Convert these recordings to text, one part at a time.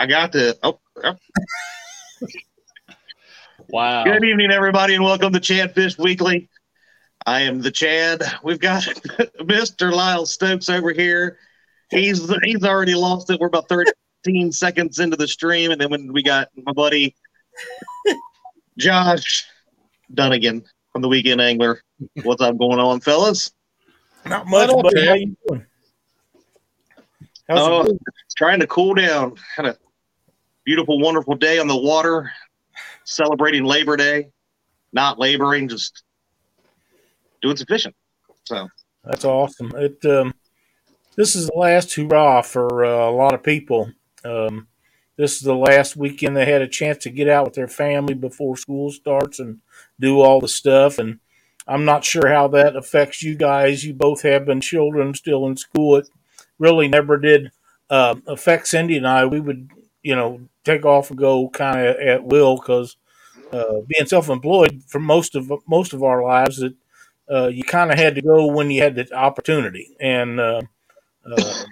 I got the. Oh, oh. Wow. Good evening, everybody, and welcome to Chad Fish Weekly. I am the Chad. We've got Mr. Lyle Stokes over here. He's he's already lost it. We're about 13 seconds into the stream, and then when we got my buddy Josh Dunnigan from the Weekend Angler. What's up going on, fellas? Not much, Hello, buddy. Chad. How you doing? How's it Oh, going? trying to cool down. Had a beautiful, wonderful day on the water, celebrating Labor Day. Not laboring, just doing some fishing. So That's awesome. It um, this is the last hurrah for uh, a lot of people. Um, this is the last weekend they had a chance to get out with their family before school starts and do all the stuff. And I'm not sure how that affects you guys. You both have been children still in school. It really never did uh, affect Cindy and I. We would, you know, take off and go kind of at will because uh, being self-employed for most of most of our lives, that uh, you kind of had to go when you had the opportunity, and uh, uh,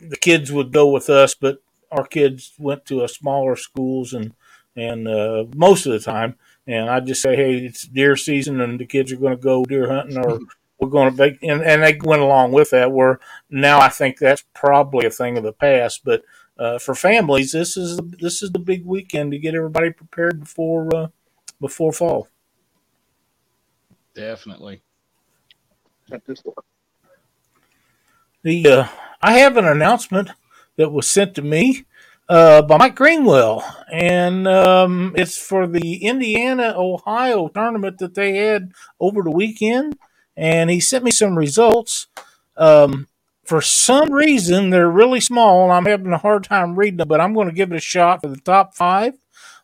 the kids would go with us, but our kids went to a smaller schools and and uh, most of the time, and I just say, hey, it's deer season, and the kids are going to go deer hunting, or we're going to and, and they went along with that. Where now I think that's probably a thing of the past, but uh, for families, this is this is the big weekend to get everybody prepared before uh, before fall. Definitely. The uh, I have an announcement that was sent to me uh, by Mike Greenwell, and um, it's for the Indiana Ohio tournament that they had over the weekend. And he sent me some results. Um, for some reason, they're really small, and I'm having a hard time reading them. But I'm going to give it a shot for the top five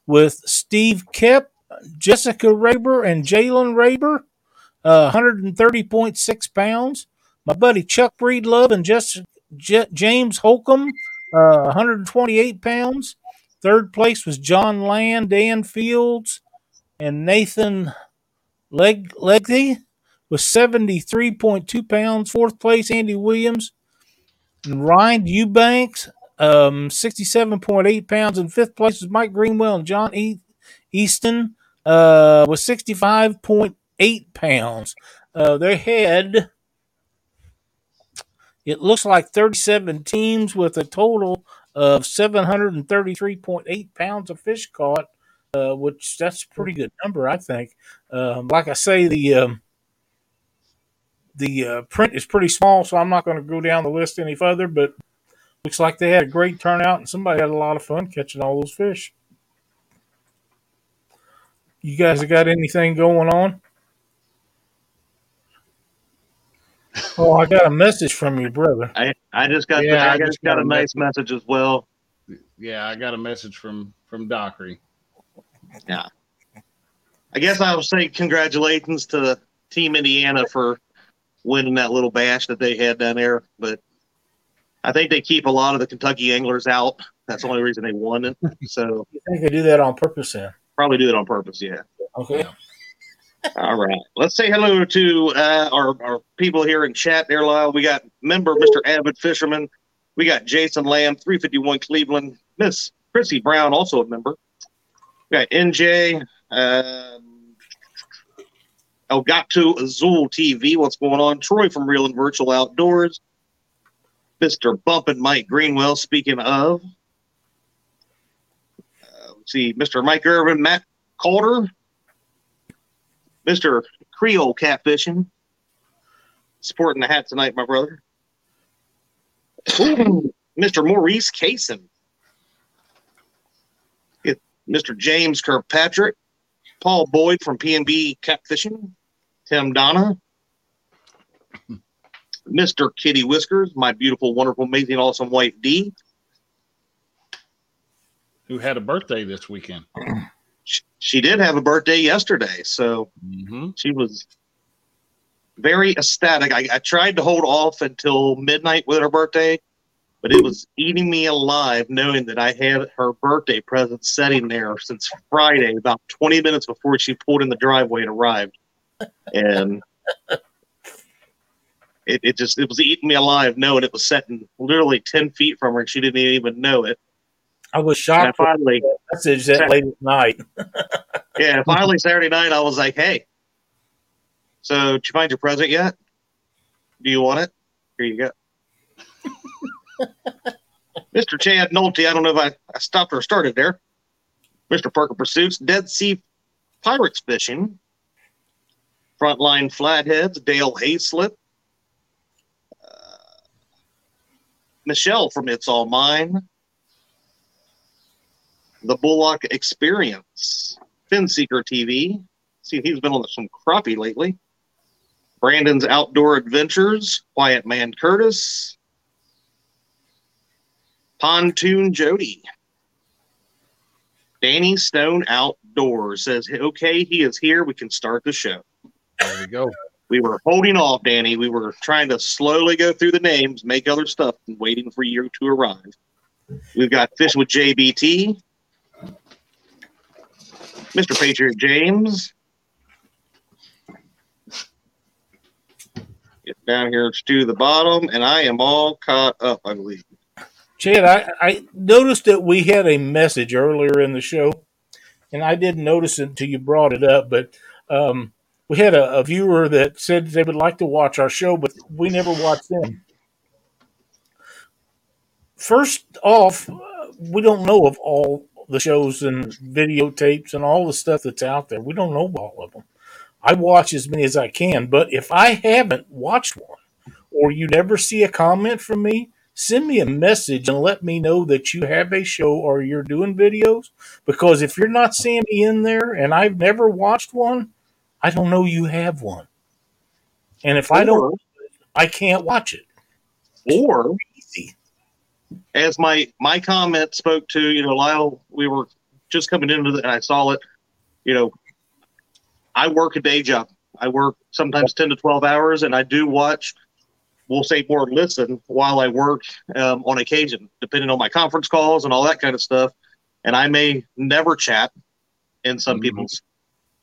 with Steve Kep, Jessica Raber, and Jalen Raber, uh, 130.6 pounds my buddy Chuck Breedlove and Jess, J- James Holcomb, uh, 128 pounds. Third place was John Land, Dan Fields, and Nathan Leg with 73.2 pounds. Fourth place, Andy Williams. And Ryan Eubanks, um, 67.8 pounds. And fifth place was Mike Greenwell and John e- Easton uh, with 65.8 pounds. Uh, they had it looks like 37 teams with a total of 733.8 pounds of fish caught, uh, which that's a pretty good number, I think. Um, like I say, the um, the uh, print is pretty small, so I'm not going to go down the list any further. But looks like they had a great turnout, and somebody had a lot of fun catching all those fish. You guys have got anything going on? Oh, I got a message from your brother. I, I just got Yeah, I, I just just got got a a nice message as well. Yeah, I got a message from from Dockery. Yeah. I guess I will say congratulations to the Team Indiana for winning that little bash that they had down there. But I think they keep a lot of the Kentucky anglers out. That's the only reason they won it. So You think they do that on purpose then? probably do it on purpose. Yeah. Okay. All right. Let's say hello to uh, our, our people here in chat there, Lyle. We got member Mr. Avid Fisherman. We got Jason Lamb, 351 Cleveland. Miss Chrissy Brown, also a member. We got NJ. Um, Elgato Azul TV. What's going on? Troy from Real and Virtual Outdoors. Mr. Bump and Mike Greenwell, speaking of. Uh, let's see, Mr. Mike Irvin, Matt Calder, Mr. Creole Catfishing. Sporting the hat tonight, my brother. Mr. Maurice. It- Mr. James Kirkpatrick. Paul Boyd from P&B Catfishing. Tim Donna. Mr. Kitty Whiskers, my beautiful, wonderful, amazing, awesome wife, Dee. Who had a birthday this weekend? Sh- She did have a birthday yesterday, so Mm-hmm. she was very ecstatic. I, I tried to hold off until midnight with her birthday, but it was eating me alive knowing that I had her birthday present sitting there since Friday, about 20 minutes before she pulled in the driveway and arrived. And it, it just it was eating me alive knowing it was sitting literally 10 feet from her and she didn't even know it. I was And I shocked finally, message that late at night. yeah, finally Saturday night, I was like, "Hey, so did you find your present yet? Do you want it? Here you go." Mr. Chad Nolte, I don't know if I, I stopped or started there. Mr. Parker Pursuits, Dead Sea Pirates Fishing, Frontline Flatheads, Dale Hayslip, uh, Michelle from It's All Mine, The Bullock Experience, Finseeker TV. See, he's been on some crappie lately. Brandon's Outdoor Adventures, Quiet Man Curtis, Pontoon Jody. Danny Stone Outdoors says, okay, he is here. We can start the show. There we go. We were holding off, Danny. We were trying to slowly go through the names, make other stuff, and waiting for you to arrive. We've got Fish with JBT, Mr. Patriot James. Get down here to the bottom, and I am all caught up, I believe. Chad, I, I noticed that we had a message earlier in the show, and I didn't notice it until you brought it up. But um, we had a, a viewer that said they would like to watch our show, but we never watched them. First off, we don't know of all the shows and videotapes and all the stuff that's out there. We don't know all of them. I watch as many as I can, but if I haven't watched one, or you never see a comment from me, send me a message and let me know that you have a show or you're doing videos. Because if you're not seeing me in there and I've never watched one, I don't know you have one. And if I don't, I can't watch it. Or Easy. as my my comment spoke to, you know, Lyle, we were just coming into the, and I saw it. You know, I work a day job. I work sometimes ten to twelve hours, and I do watch. We'll say more listen while I work um, on occasion, depending on my conference calls and all that kind of stuff. And I may never chat in some Mhm. people's.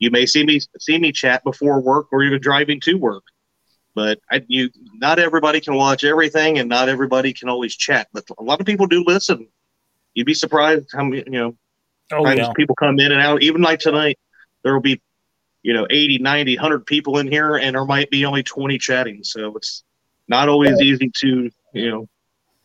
You may see me see me chat before work or even driving to work. But I, you, not everybody can watch everything, and not everybody can always chat. But a lot of people do listen. You'd be surprised how many, you know, Oh, yeah. people come in and out. Even like tonight, there will be, you know, 80, 90, 100 people in here, and there might be only 20 chatting. So it's not always easy to, you know,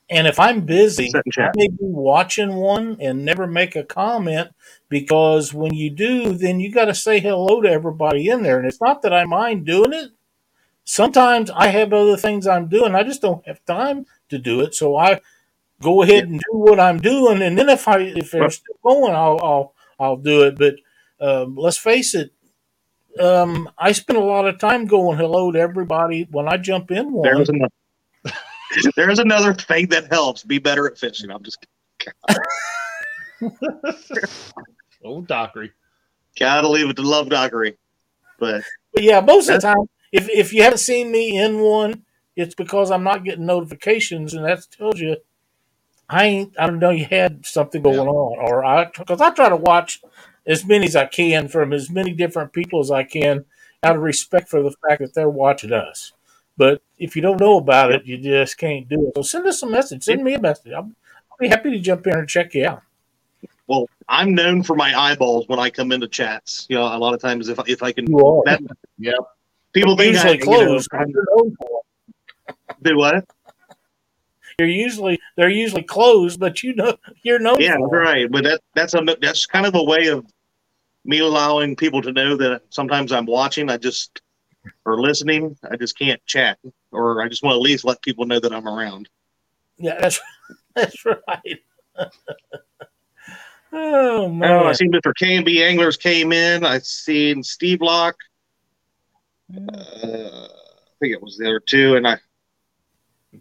And if I'm busy, I may be watching one and never make a comment because when you do, then you got to say hello to everybody in there. And it's not that I mind doing it. Sometimes I have other things I'm doing. I just don't have time to do it. So I go ahead and do what I'm doing. And then if I if they're still going, I'll I'll I'll do it. But um, let's face it. Um, I spend a lot of time going hello to everybody when I jump in one. There's another. Thing that helps. Be better at fishing. I'm just Old Dockery. gotta leave it to love dockery. But But yeah, most of the time, if if you haven't seen me in one, it's because I'm not getting notifications, and that tells you I ain't. I don't know you had something going Yeah. on, or I because I try to watch as many as I can from as many different people as I can, out of respect for the fact that they're watching us. But if you don't know about it, you just can't do it. So send us a message. Send me a message. I'll, I'll be happy to jump in and check you out. well, I'm known for my eyeballs when I come into chats. You know, a lot of times if if I can, You are that, Yep. people think usually you know, closed. I'm- You're known for it. do what? You're usually they're usually closed, but you know you're known Yeah, for right. But that that's a that's kind of a way of me allowing people to know that sometimes I'm watching. I just or listening. I just can't chat, or I just want to at least let people know that I'm around. Yeah, that's that's right. oh Oh, I man, seen Mr. K and B Anglers came in. I seen Steve Lock. Uh, I think it was there too, and I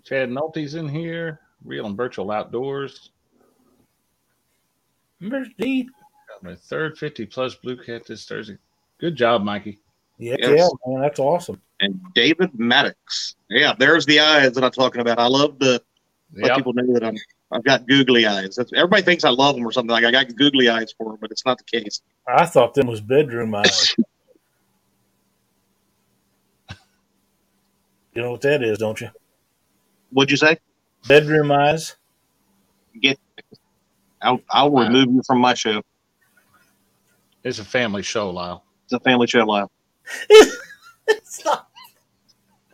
Chad Nolte's in here. Real and virtual outdoors. Remember Steve? Got my third 50 plus blue cat this Thursday. Good job, Mikey. Yeah, Yes. yeah, man, that's awesome. and David Maddox. Yeah, there's the eyes that I'm talking about. I love to let Yep. people know that I'm I've got googly eyes. That's, everybody thinks I love them or something. Like I got googly eyes for them, but it's not the case. I thought them was bedroom eyes. you know what that is, don't you? What'd you say? Bedroom eyes. Get. I'll, I'll Wow. remove you from my show. It's a family show, Lyle. It's a family show live.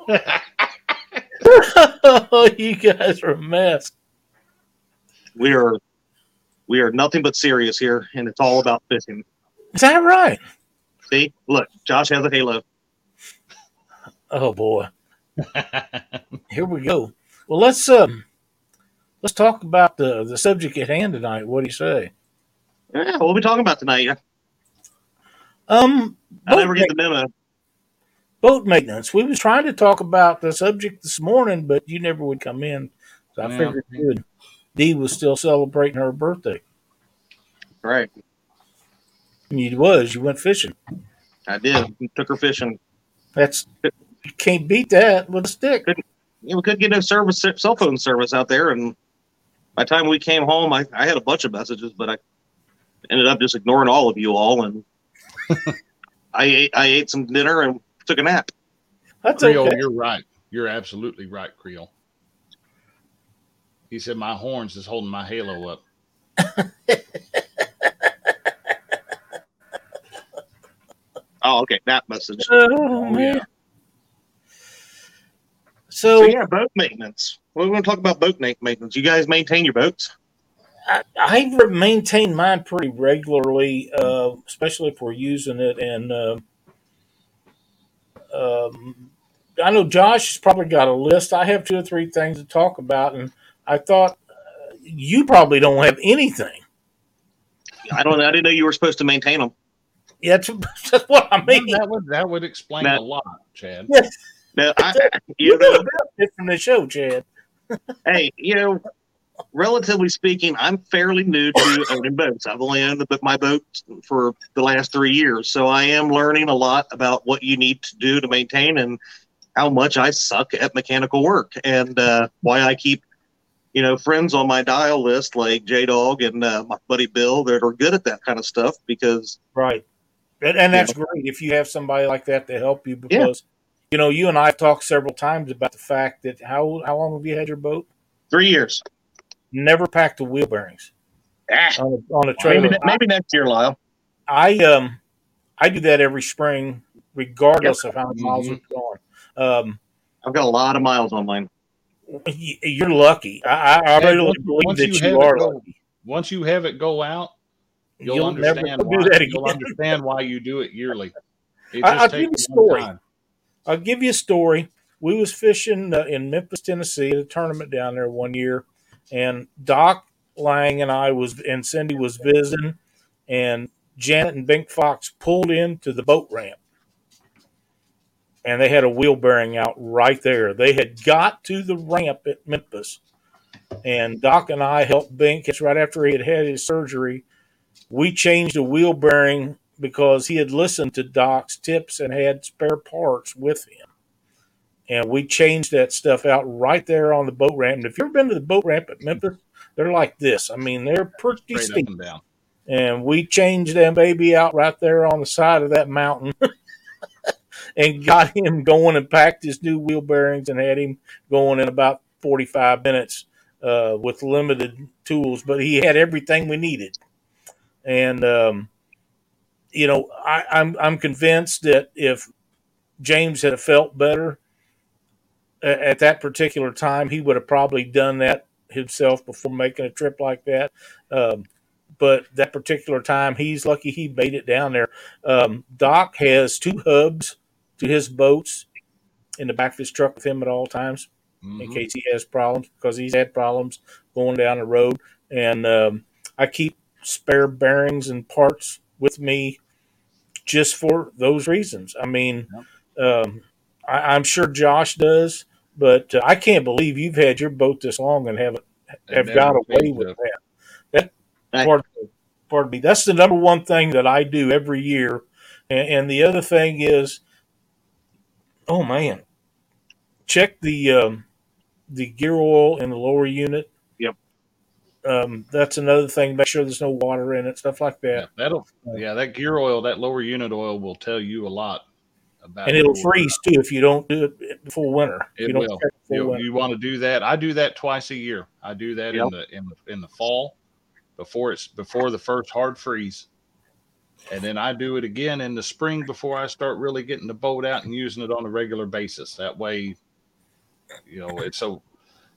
oh, you guys are a mess. We are we are nothing but serious here, and it's all about fishing. Is that right? See, look, Josh has a halo. Oh boy. Here we go. Well, let's um, let's talk about the the subject at hand tonight. What do you say? Yeah, what are we talking about tonight? Um, I boat, never get the memo. boat maintenance. We was trying to talk about the subject this morning, but you never would come in, so I Yeah. figured good. Dee was still celebrating her birthday. Right, And you was. You went fishing. I did. We took her fishing. That's you can't beat that with a stick. Yeah, we couldn't get no service, cell phone service out there, and by the time we came home, I, I had a bunch of messages, but I ended up just ignoring all of you all, and I ate I ate some dinner and took a nap. That's Creole, okay. you're right. You're absolutely right, Creole. He said my horns is holding my halo up. Oh, okay, nap message. Oh, Oh, yeah. So So yeah, boat maintenance. We're going to talk about boat maintenance. You guys maintain your boats? I, I re- maintain mine pretty regularly, uh, especially if we're using it. And uh, um, I know Josh has probably got a list. I have two or three things to talk about, and I thought uh, you probably don't have anything. I don't. I didn't know you were supposed to maintain them. Yeah, that's, that's what I mean. that would that would explain Matt. a lot, Chad. Now, I, you You know know, about it from the show, Chad. hey, you know, relatively speaking, I'm fairly new to owning boats. I've only owned the, my boat for the last three years, so I am learning a lot about what you need to do to maintain and how much I suck at mechanical work, and uh, why I keep, you know, friends on my dial list like J Dog and uh, my buddy Bill that are good at that kind of stuff because Right. And, and that's great if you have somebody like that to help you because, you know, you and I have talked several times about the fact that how how long have you had your boat? three years. Never packed the wheel bearings Ah, on a, on a maybe, trailer. ne- maybe next year, Lyle. I um I do that every spring, regardless of how many miles Mhm. it's going. Um, I've got a lot of miles on mine. you're lucky. I, I, I really once- believe once that you you, are go- lucky. Once you have it go out, you'll, You'll never understand do why. that You'll understand why you do it yearly. It I, I'll give you a story. time. I'll give you a story. We was fishing uh, in Memphis, Tennessee, at a tournament down there one year, and Doc Lang and I was and Cindy was visiting, and Janet and Bink Fox pulled into the boat ramp, and they had a wheel bearing out right there. They had got to the ramp at Memphis, and Doc and I helped Bink. It's right after he had had his surgery. We changed a wheel bearing because he had listened to Doc's tips and had spare parts with him. And we changed that stuff out right there on the boat ramp. And if you've ever been to the boat ramp at Memphis, they're like this. I mean, they're pretty Straight steep. and down. And we changed that baby out right there on the side of that mountain and got him going and packed his new wheel bearings and had him going in about 45 minutes uh, with limited tools. But he had everything we needed. And, um, you know, I, I'm, I'm convinced that if James had felt better at that particular time, he would have probably done that himself before making a trip like that. Um, but that particular time, he's lucky he made it down there. Um, Doc has two hubs to his boats in the back of his truck with him at all times in Mhm. case he has problems because he's had problems going down the road. And um, I keep spare bearings and parts with me just for those reasons. I mean, um, I, I'm sure Josh does, but uh, I can't believe you've had your boat this long and haven't have And got away with it. that. That Right. pardon, pardon me. That's the number one thing that I do every year, and, and the other thing is, oh man, check the um, the gear oil in the lower unit. Yep. Um, that's another thing. Make sure there's no water in it, stuff like Yeah, that, that'll yeah, that gear oil, that lower unit oil will tell you a lot about and it'll freeze too if you don't do it before winter. It you don't will. You, you want to do that? I do that twice a year. I do that Yep. in the in the in the fall before it's before the first hard freeze. And then I do it again in the spring before I start really getting the boat out and using it on a regular basis. That way, you know, it's so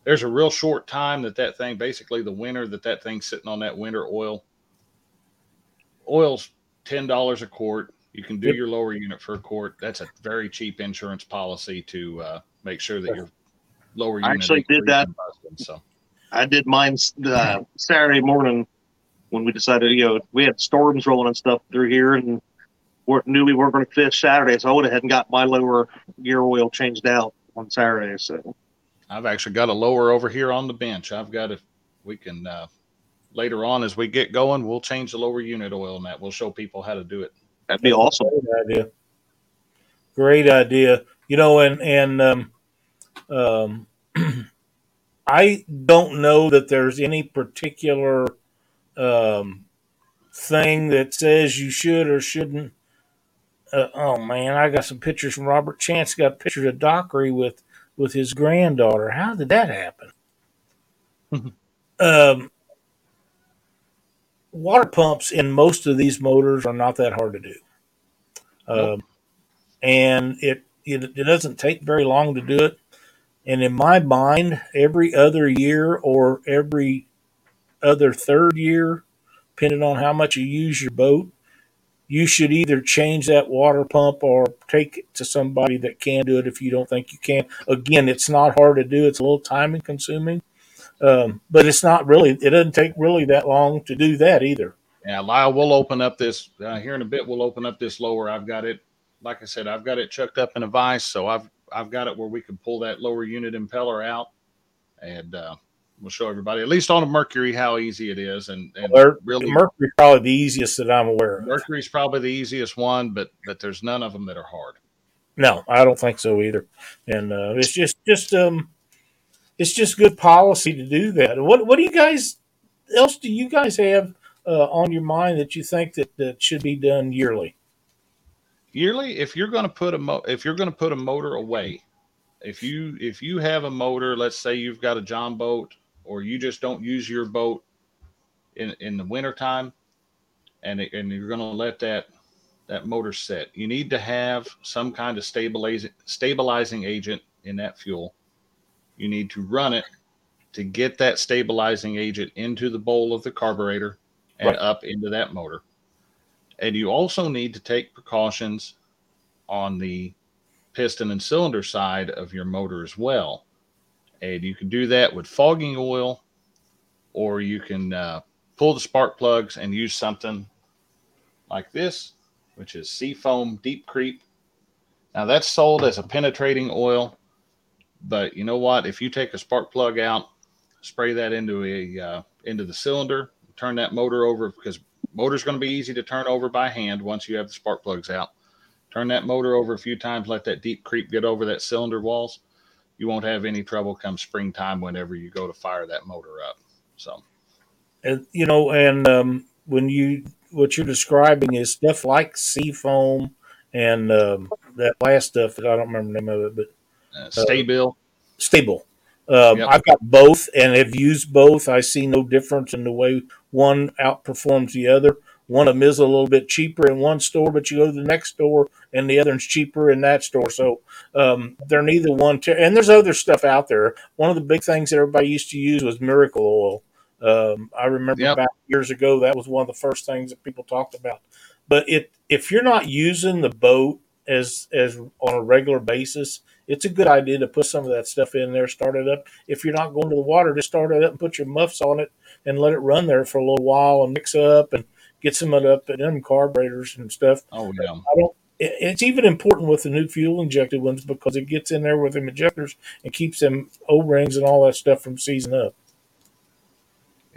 there's a real short time that that thing basically the winter that that thing's sitting on that winter oil. Oil's ten dollars a quart. You can do Yep. your lower unit for a quart. That's a very cheap insurance policy to uh, make sure that your lower unit. I actually did that. freezing So I did mine uh, Saturday morning when we decided, you know, we had storms rolling and stuff through here, and we knew we weren't going to fish Saturday, so I went ahead and got my lower gear oil changed out on Saturday. So I've actually got a lower over here on the bench. I've got it. We can uh, later on as we get going, we'll change the lower unit oil and that. We'll show people how to do it. That'd be awesome. Great idea. Great idea. You know, and and um, um, I don't know that there's any particular um, thing that says you should or shouldn't. Uh, oh man, I got some pictures from Robert Chance. Got pictures of Dockery with with his granddaughter. How did that happen? um, water pumps in most of these motors are not that hard to do. Um, and it, it it doesn't take very long to do it. And in my mind, every other year or every other third year, depending on how much you use your boat, you should either change that water pump or take it to somebody that can do it if you don't think you can. Again, it's not hard to do. It's a little time consuming, um, but it's not really. It doesn't take really that long to do that either. Yeah, Lyle, we'll open up this uh, here in a bit. We'll open up this lower. I've got it, like I said, I've got it chucked up in a vise, so I've I've got it where we can pull that lower unit impeller out, and uh, we'll show everybody at least on a Mercury how easy it is, and and Or- really Mercury's probably the easiest that I'm aware of. Mercury's probably the easiest one, but but there's none of them that are hard. No, I don't think so either. And uh, it's just just um, it's just good policy to do that. What what do you guys else do you guys have uh, on your mind that you think that that should be done yearly? yearly if you're going to put a mo- if you're going to put a motor away if you if you have a motor let's say you've got a john boat or you just don't use your boat in in the wintertime and it, and you're going to let that that motor set you need to have some kind of stabilizing stabilizing agent in that fuel you need to run it to get that stabilizing agent into the bowl of the carburetor and Right. up into that motor and you also need to take precautions on the piston and cylinder side of your motor as well. And you can do that with fogging oil, or you can uh, pull the spark plugs and use something like this, which is Seafoam Deep Creep. Now, that's sold as a penetrating oil, but you know what? If you take a spark plug out, spray that into a uh, into the cylinder, turn that motor over because motor's going to be easy to turn over by hand once you have the spark plugs out. Turn that motor over a few times, let that deep creep get over that cylinder walls. You won't have any trouble come springtime whenever you go to fire that motor up. So, And you know, and um, when you what you're describing is stuff like sea foam and um, that last stuff that I don't remember the name of it, but uh, Sta-Bil. Um, Yep. I've got both and have used both. I see no difference in the way one outperforms the other. One of them is a little bit cheaper in one store, but you go to the next store and the other one's cheaper in that store. So um, they're neither one. Ter- and there's other stuff out there. One of the big things that everybody used to use was Miracle Oil. Um, I remember Yep. back years ago that was one of the first things that people talked about. But it if you're not using the boat as as on a regular basis, it's a good idea to put some of that stuff in there, start it up. If you're not going to the water, just start it up and put your muffs on it and let it run there for a little while and mix up and get some of it up in them carburetors and stuff. Oh, yeah. I don't. It's even important with the new fuel injected ones because it gets in there with them injectors and keeps them O rings and all that stuff from seizing up.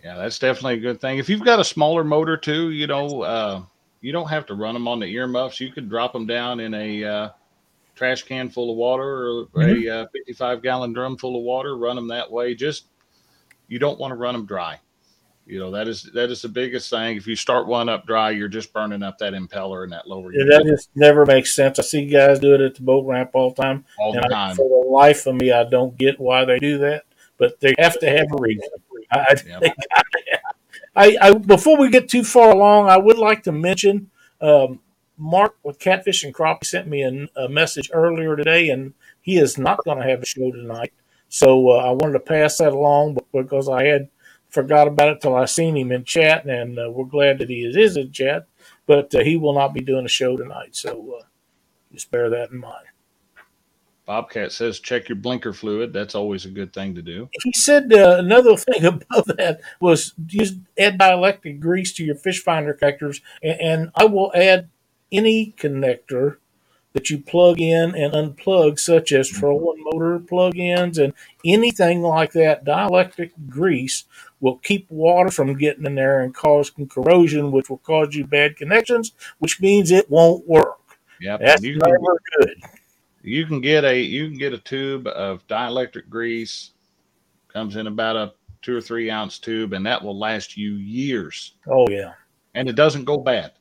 Yeah, that's definitely a good thing. If you've got a smaller motor too, you know, uh, you don't have to run them on the earmuffs. You could drop them down in a uh, trash can full of water or a uh, 55 gallon drum full of water. Run them that way. Just you don't want to run them dry. You know that is that is the biggest thing. If you start one up dry, you're just burning up that impeller and that lower Yeah, that just never makes sense. I see guys do it at the boat ramp all the time. all the And I, time. for the life of me, I don't get why they do that, but they have to have a reason. I, I- I, I before we get too far along, I would like to mention um, Mark with Catfish and Crappie sent me a, a message earlier today, and he is not going to have a show tonight. So uh, I wanted to pass that along because I had forgot about it till I seen him in chat, and uh, we're glad that he is in chat. But uh, he will not be doing a show tonight, so uh, just bear that in mind. Bobcat says check your blinker fluid. That's always a good thing to do. He said uh, another thing above that was use add dielectric grease to your fish finder connectors, and, and I will add any connector that you plug in and unplug, such as Mm-hmm. trolling motor plug-ins and anything like that. Dielectric grease will keep water from getting in there and causing corrosion, which will cause you bad connections, which means it won't work. Yep. That's never good. You can get a you can get a tube of dielectric grease. Comes in about a two or three ounce tube, and that will last you years. Oh yeah. and it doesn't go bad.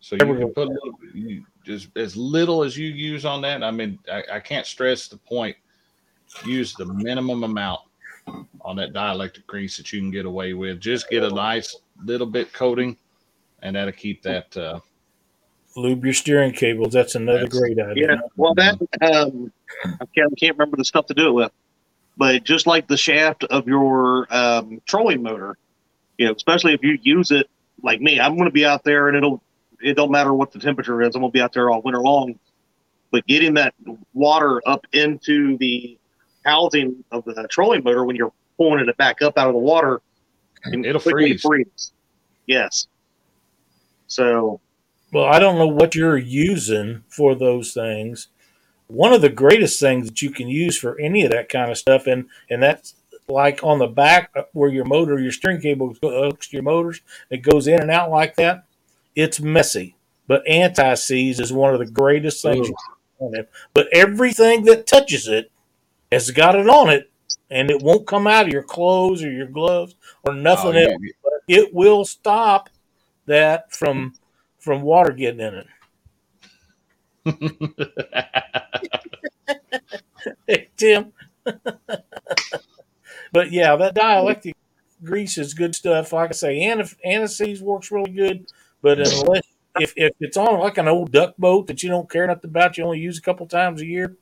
So you can put a little, you, just as little as you use on that. I mean, I, I can't stress the point. Use the minimum amount on that dielectric grease that you can get away with. Just get a nice little bit coating, and that'll keep that. Uh, Lube your steering cables. That's another That's- great idea. Yeah, well, that um, I can't, I can't remember the stuff to do it with, but just like the shaft of your um, trolling motor, you know, especially if you use it like me, I'm going to be out there and it'll it don't matter what the temperature is. I'm going to be out there all winter long, but getting that water up into the housing of the trolling motor when you're pulling it back up out of the water, and It'll freeze. freeze. Yes. So Well, I don't know what you're using for those things. One of the greatest things that you can use for any of that kind of stuff, and and that's like on the back where your motor, your steering cable hooks to your motors, it goes in and out like that. It's messy, but anti seize is one of the greatest things you can on it. But everything that touches it has got it on it, and it won't come out of your clothes or your gloves or oh, nothing oh, else. you- It will stop that from from water getting in it. Hey, Tim. but yeah, that dielectric grease is good stuff. Like I say, anti-seize works really good. But unless if, if it's on like an old duck boat that you don't care nothing about, you only use a couple times a year,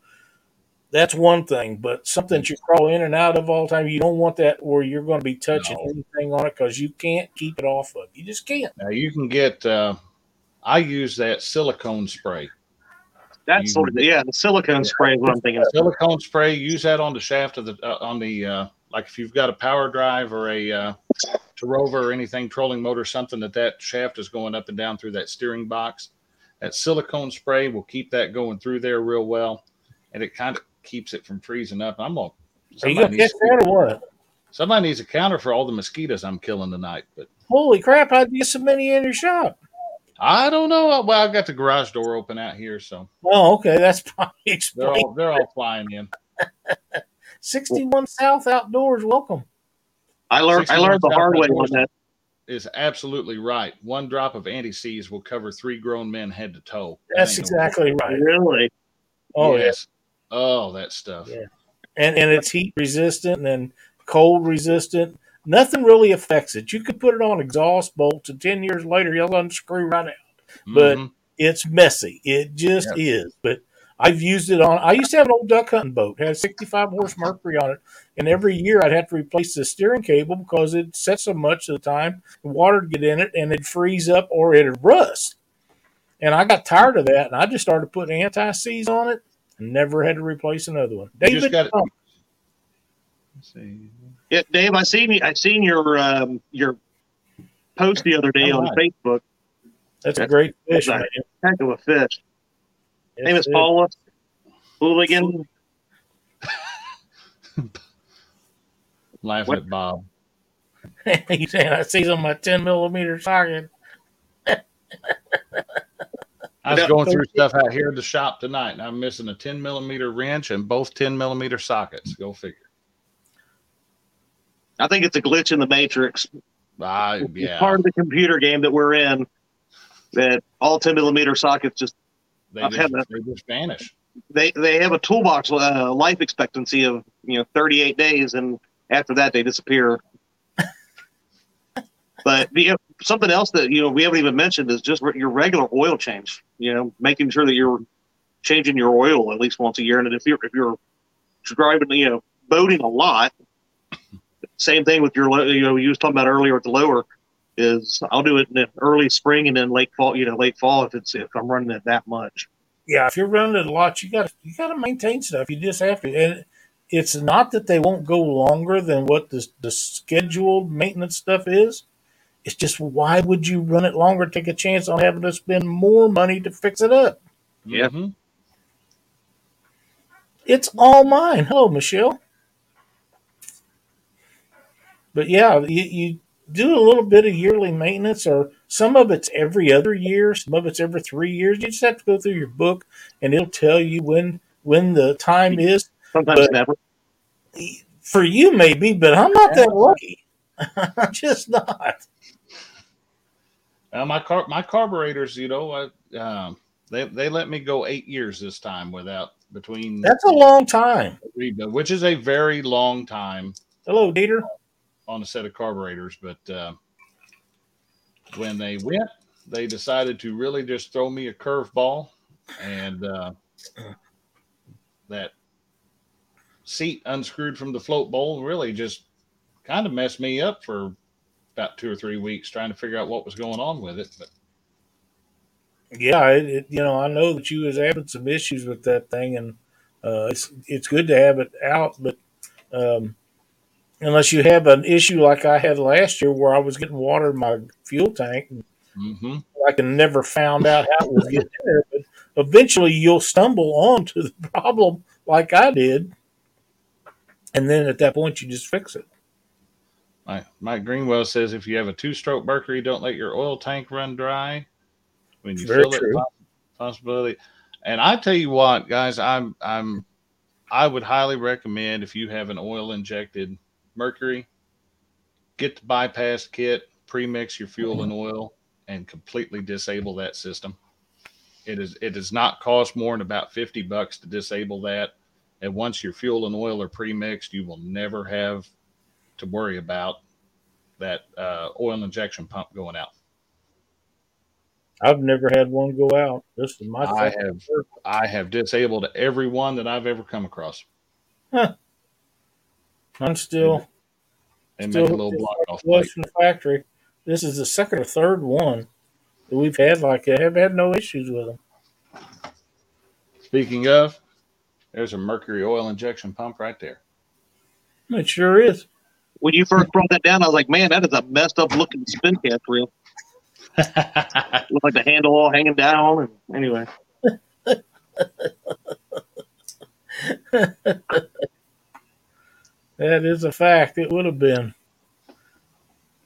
that's one thing. But something that you crawl in and out of all the time, you don't want that where you're going to be touching No. anything on it because you can't keep it off of. You just can't. now you can get. Uh, I use that silicone spray. that's You- sort of yeah, the silicone spray is what I'm thinking. of. silicone spray use that on the shaft of the uh, on the uh, like if you've got a power drive or a uh, Terrova or anything trolling motor something that that shaft is going up and down through that steering box that silicone spray will keep that going through there real well and it kind of keeps it from freezing up i'm gonna Are you somebody going to needs, catch that or what? somebody needs a counter for all the mosquitoes i'm killing tonight but Holy crap! How'd you get so many in your shop? I don't know well I've got the garage door open out here so Oh, okay. That's probably they're all they're all flying in 61 South Outdoors, welcome. I learned I learned the 61 hard way on that. is absolutely right. One drop of anti-seize will cover three grown men head to toe. That's ain't no- exactly right. Really? Oh, yeah. yes. Oh, that stuff. Yeah. And, and it's heat resistant and cold resistant. Nothing really affects it. You could put it on exhaust bolts, and 10 years later, you'll unscrew right out. But- Mhm. It's messy. It just is. But I've used it on, I used to have an old duck hunting boat, it had 65 horse Mercury on it. And every year I'd have to replace the steering cable because it set so much of the time, the water would get in it and it'd freeze up or it'd rust. And I got tired of that and I just started putting anti seize on it and never had to replace another one. You just David, got it. oh, Let's see. Yeah, Dave, I seen you. I seen your um, your post the other day All on right. Facebook. that's a great fish, That's man. Heck of a fish. Yes, Name is it Paula Hooligan. Laughing What? at Bob. He's saying I see on my 10 millimeter socket. I was going through stuff out here in the shop tonight, and I'm missing a 10 millimeter wrench and both 10 millimeter sockets. Go figure. I think it's a glitch in the matrix. Ah, It's part of the computer game that we're in. That all 10 millimeter sockets just They just, had they just vanish. they they have a toolbox uh, life expectancy of you know 38 days, and after that they disappear. But the, something else that you know we haven't even mentioned is just your regular oil change. You know, making sure that you're changing your oil at least once a year. And if you're if you're driving, you know, boating a lot, same thing with your you know you was talking about earlier with the lower is I'll do it in the early spring and then late fall. You know, late fall if it's if I'm running it that much. Yeah, if you're running it a lot, you got you got to maintain stuff. You just have to, and it's not that they won't go longer than what the the scheduled maintenance stuff is. It's just why would you run it longer? Take a chance on having to spend more money to fix it up. Yeah. Mm-hmm. It's all mine. Hello, Michelle. But yeah, you, you do a little bit of yearly maintenance, or some of it's every other year, some of it's every three years. You just have to go through your book, and it'll tell you when when the time is. Sometimes But- never. For you, maybe, but I'm not that lucky. I'm just not. Uh, my car, my carburetors, you know, I, um, they they let me go eight years this time without between, That's a long time. which is a very long time Hello, Dieter. On a set of carburetors. But uh, when they went, they decided to really just throw me a curveball, and uh, that seat unscrewed from the float bowl really just kind of messed me up for about two or three weeks trying to figure out what was going on with it. But Yeah, it, it, you know, I know that you was having some issues with that thing, and uh, it's it's good to have it out, but um, unless you have an issue like I had last year, where I was getting water in my fuel tank, and hmm I can never found out how it was getting there, but eventually you'll stumble onto the problem like I did, and then at that point you just fix it. Mike, Greenwell says if you have a two stroke Mercury, don't let your oil tank run dry. When you Very fill true. it, poss- possibility. And I tell you what, guys, I'm I'm I would highly recommend if you have an oil injected Mercury, get the bypass kit, pre-mix your fuel and oil, and completely disable that system. It is it does not cost more than about fifty bucks to disable that. And once your fuel and oil are pre-mixed, you will never have to worry about that uh, oil injection pump going out. I've never had one go out. This is my I have I have disabled every one that I've ever come across. I'm still They Still make a little block off was plate. from the factory. This is the second or third one that we've had like that. Have had no issues with them. Speaking of, there's a mercury oil injection pump right there. It sure is. When you first brought that down, I was like, man, that is a messed up looking spincast reel. Looked like the handle all hanging down. And anyway, That is a fact. It would have been.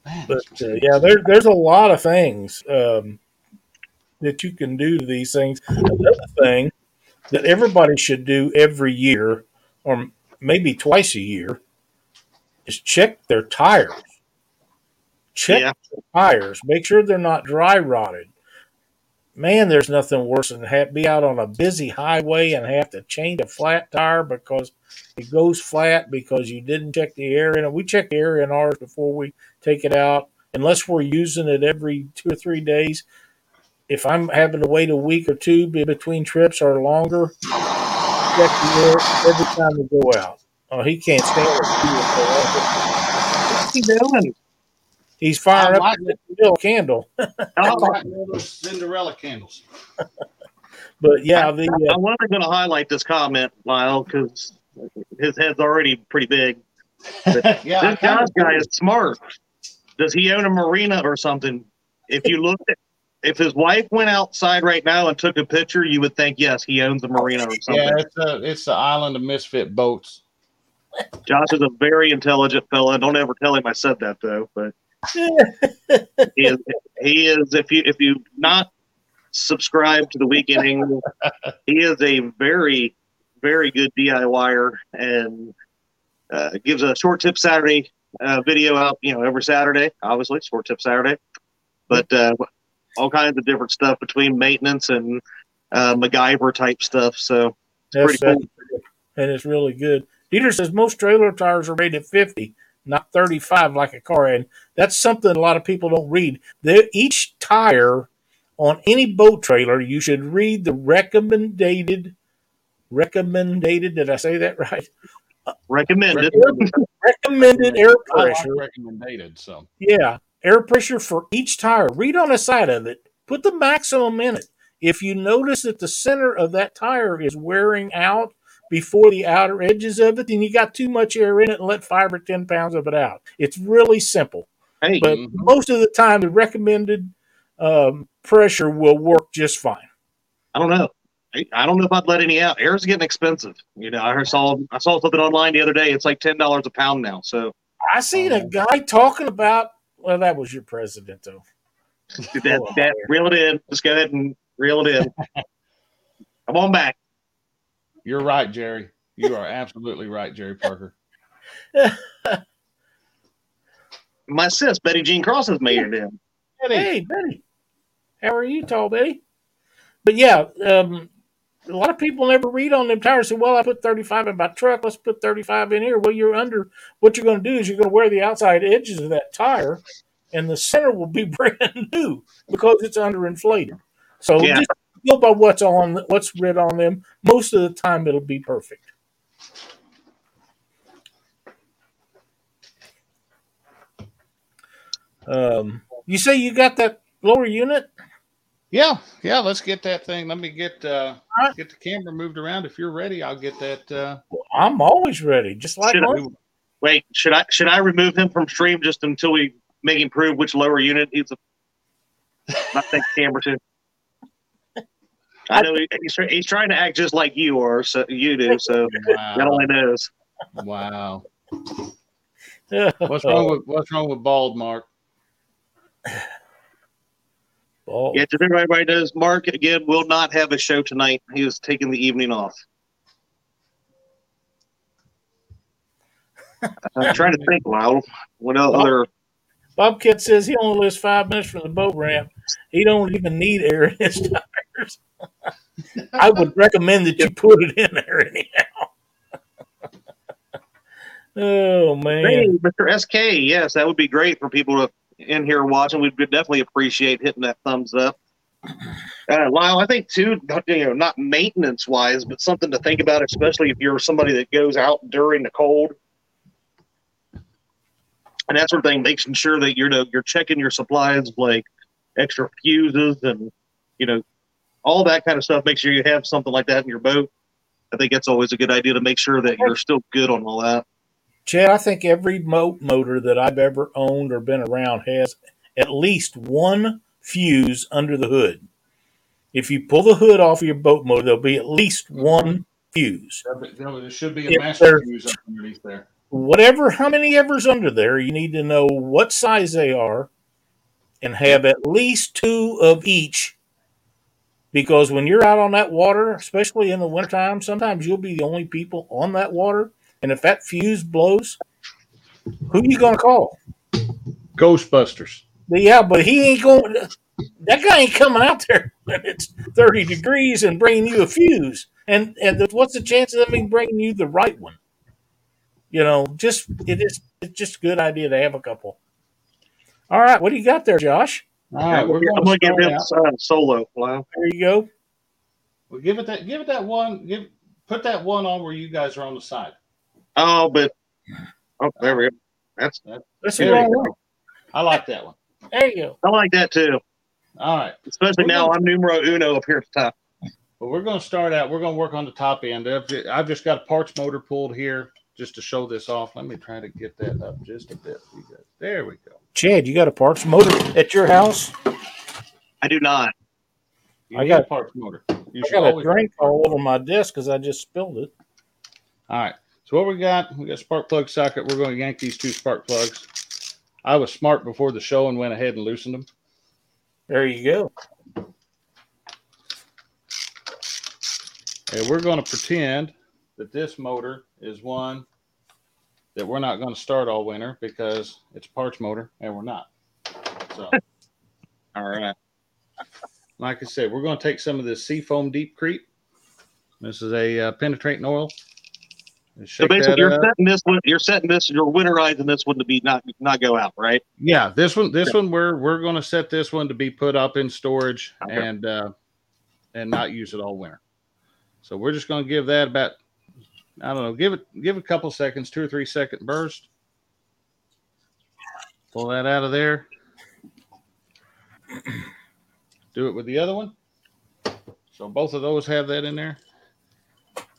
Man, But uh, yeah, there, there's a lot of things um, that you can do to these things. Another thing that everybody should do every year, or maybe twice a year, is check their tires. Check Yeah. their tires. Make sure they're not dry rotted. Man, there's nothing worse than have, be out on a busy highway and have to change a flat tire because it goes flat because you didn't check the air in it. We check the air in ours before we take it out unless we're using it every two or three days. If I'm having to wait a week or two between trips or longer, check the air every time we go out. Oh, he can't stand it. what's he doing? He's firing I up like the little candle. I like those Cinderella candles. But yeah, the uh, I'm not going to highlight this comment, Lyle, because his head's already pretty big. yeah, this kinda guy is smart. Does he own a marina or something? If you look at, if his wife went outside right now and took a picture, you would think yes, he owns a marina or something. Yeah, it's a, it's the island of misfit boats. Josh is a very intelligent fella. Don't ever tell him I said that though. But he is he is if you if you not subscribe to the weekend Angler, he is a very very good DIYer and uh, gives a short tip Saturday uh, video out. You know every Saturday, obviously short tip Saturday, but uh, all kinds of different stuff between maintenance and uh, MacGyver type stuff. So that's pretty cool. and it's really good. Dieter says most trailer tires are rated 50. Not 35 like a car. And that's something a lot of people don't read. There, each tire on any boat trailer, you should read the recommended, recommended, did I say that right? Recommended. Recommended air I like pressure. recommended. So Yeah, air pressure for each tire. Read on the side of it. Put the maximum in it. If you notice that the center of that tire is wearing out before the outer edges of it, then you got too much air in it and let five or ten pounds of it out. It's really simple. Hey, But Mhm. most of the time, the recommended um, pressure will work just fine. I don't know. I, don't know if I'd let any out. Air's getting expensive. You know, I heard- saw I saw something online the other day. It's like ten dollars a pound now. So I seen a guy talking about. Well, that was your president, though. that, that reel it in. Just go ahead and reel it in. Come on back. You're right, Jerry. You are absolutely right, Jerry Parker. My sis Betty Jean Cross has made it in. Hey, Betty. How are you, tall Betty? But yeah, um, a lot of people never read on them tires. Say, well, I put 35 in my truck. Let's put 35 in here. Well, you're under. What you're going to do is you're going to wear the outside edges of that tire, and the center will be brand new because it's underinflated. So Yeah. just go by what's on, what's written on them. Most of the time, it'll be perfect. Um, you say you got that lower unit? Yeah, yeah. Let's get that thing. Let me get uh, All right. get the camera moved around. If you're ready, I'll get that. Uh, I'm always ready, just like Should I- Wait, should I should I remove him from stream just until we make him prove which lower unit he's a I think camera to? I know he's, he's trying to act just like you are, so you do. So God wow, only knows. wow. What's wrong with What's wrong with bald, Mark? Oh, Yeah, just everybody knows. Mark again will not have a show tonight. He is taking the evening off. I'm trying to think, Lyle. What other? Bobcat says he only lives five minutes from the boat ramp. He don't even need air in his tires. I would recommend that you put it in there anyhow. oh Hey, man, Mr. SK. Yes, that would be great for people to in here watching. We'd definitely appreciate hitting that thumbs up. Uh, Lyle, I think too, you know, not maintenance wise, but something to think about, especially if you're somebody that goes out during the cold. And that sort of thing, making sure that you're you're checking your supplies like extra fuses and you know all that kind of stuff. Make sure you have something like that in your boat. I think that's always a good idea to make sure that you're still good on all that. Chad, I think every boat motor that I've ever owned or been around has at least one fuse under the hood. If you pull the hood off of your boat motor, there'll be at least one fuse. There should be If a master fuse underneath there. whatever how many ever's under there you need to know what size they are and have at least two of each because when you're out on that water especially in the wintertime sometimes you'll be the only people on that water and if that fuse blows who are you gonna call Ghostbusters. But yeah but he ain't going that guy ain't coming out there when it's 30 degrees and bringing you a fuse and and what's the chances of him bringing you the right one you know, just it is it's just a good idea to have a couple. All right, what do you got there, Josh? All right, we're I'm going gonna to give start him out. uh, solo. Wow. There you go. Well, give it that. Give it that one. Give. Put that one on where you guys are on the side. Oh, but oh, there we go. That's That's There the you go. I like that one. There you go. I like that too. All right. Especially We're now gonna- I'm numero uno up here at the top. Well, we're going to start out. We're going to work on the top end. I've ju- I've just got a parts motor pulled here just to show this off. Let me try to get that up just a bit. for you guys. There we go. Chad, you got a parts motor at your house? I do not. You I got- a parts motor. You I got a drink all over my desk because I just spilled it. All right. So what we got? We got spark plug socket. We're going to yank these two spark plugs. I was smart before the show and went ahead and loosened them. There you go. And we're going to pretend that this motor is one that we're not going to start all winter because it's a parts motor and we're not. So, All right. like I said, we're going to take some of this Seafoam Deep Creep. This is a uh, penetrating oil. So basically, you're up. setting this one. You're setting this. You're winterizing this one to be not not go out, right? Yeah, this one, this one, we're we're going to set this one to be put up in storage Okay. and uh, and not use it all winter. So we're just going to give that about, I don't know, give it give a couple seconds, two or three second burst. Pull that out of there. Do it with the other one. So both of those have that in there.